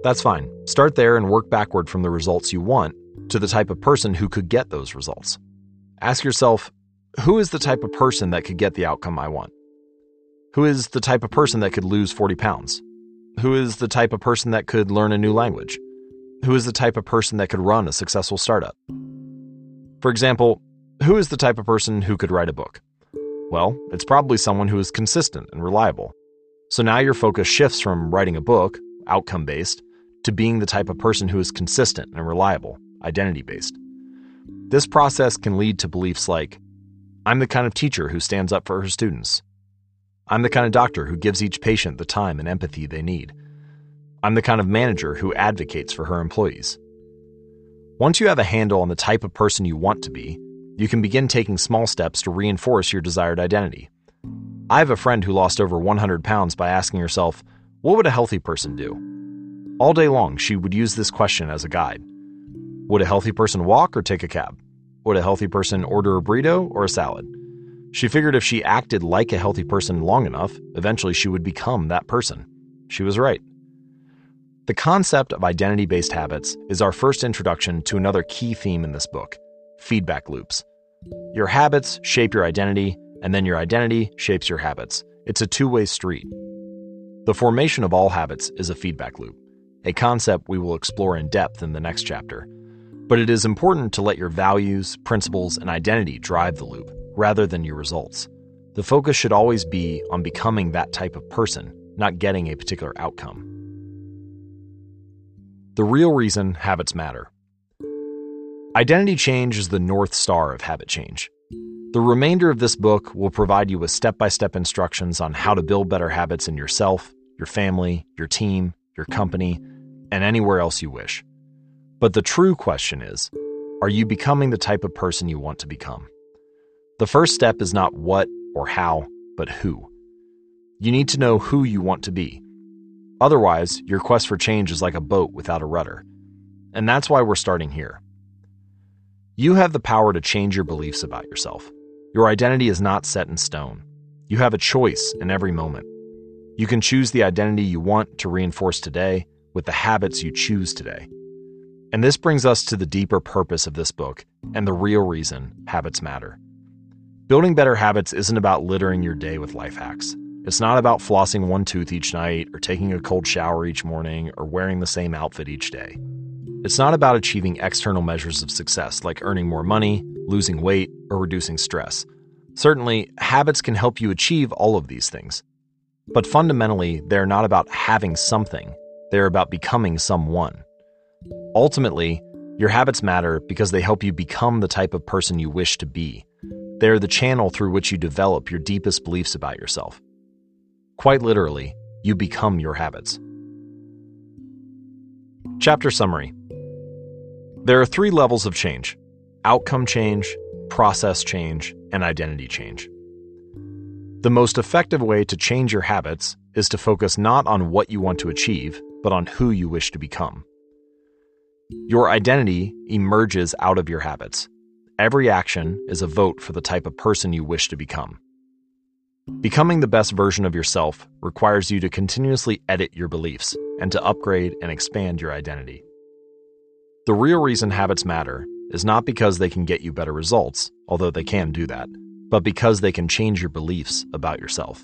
That's fine. Start there and work backward from the results you want to the type of person who could get those results. Ask yourself who is the type of person that could get the outcome I want? Who is the type of person that could lose 40 pounds? Who is the type of person that could learn a new language? Who is the type of person that could run a successful startup? For example, who is the type of person who could write a book? Well, it's probably someone who is consistent and reliable. So now your focus shifts from writing a book, outcome based, to being the type of person who is consistent and reliable, identity based. This process can lead to beliefs like I'm the kind of teacher who stands up for her students. I'm the kind of doctor who gives each patient the time and empathy they need. I'm the kind of manager who advocates for her employees. Once you have a handle on the type of person you want to be, you can begin taking small steps to reinforce your desired identity. I have a friend who lost over 100 pounds by asking herself, What would a healthy person do? All day long, she would use this question as a guide Would a healthy person walk or take a cab? Would a healthy person order a burrito or a salad? She figured if she acted like a healthy person long enough, eventually she would become that person. She was right. The concept of identity based habits is our first introduction to another key theme in this book feedback loops. Your habits shape your identity, and then your identity shapes your habits. It's a two way street. The formation of all habits is a feedback loop, a concept we will explore in depth in the next chapter. But it is important to let your values, principles, and identity drive the loop, rather than your results. The focus should always be on becoming that type of person, not getting a particular outcome. The real reason habits matter. Identity change is the North Star of habit change. The remainder of this book will provide you with step by step instructions on how to build better habits in yourself, your family, your team, your company, and anywhere else you wish. But the true question is are you becoming the type of person you want to become? The first step is not what or how, but who. You need to know who you want to be. Otherwise, your quest for change is like a boat without a rudder. And that's why we're starting here. You have the power to change your beliefs about yourself. Your identity is not set in stone. You have a choice in every moment. You can choose the identity you want to reinforce today with the habits you choose today. And this brings us to the deeper purpose of this book and the real reason habits matter. Building better habits isn't about littering your day with life hacks. It's not about flossing one tooth each night or taking a cold shower each morning or wearing the same outfit each day. It's not about achieving external measures of success like earning more money, losing weight, or reducing stress. Certainly, habits can help you achieve all of these things. But fundamentally, they're not about having something, they're about becoming someone. Ultimately, your habits matter because they help you become the type of person you wish to be. They're the channel through which you develop your deepest beliefs about yourself. Quite literally, you become your habits. Chapter Summary there are three levels of change outcome change, process change, and identity change. The most effective way to change your habits is to focus not on what you want to achieve, but on who you wish to become. Your identity emerges out of your habits. Every action is a vote for the type of person you wish to become. Becoming the best version of yourself requires you to continuously edit your beliefs and to upgrade and expand your identity. The real reason habits matter is not because they can get you better results, although they can do that, but because they can change your beliefs about yourself.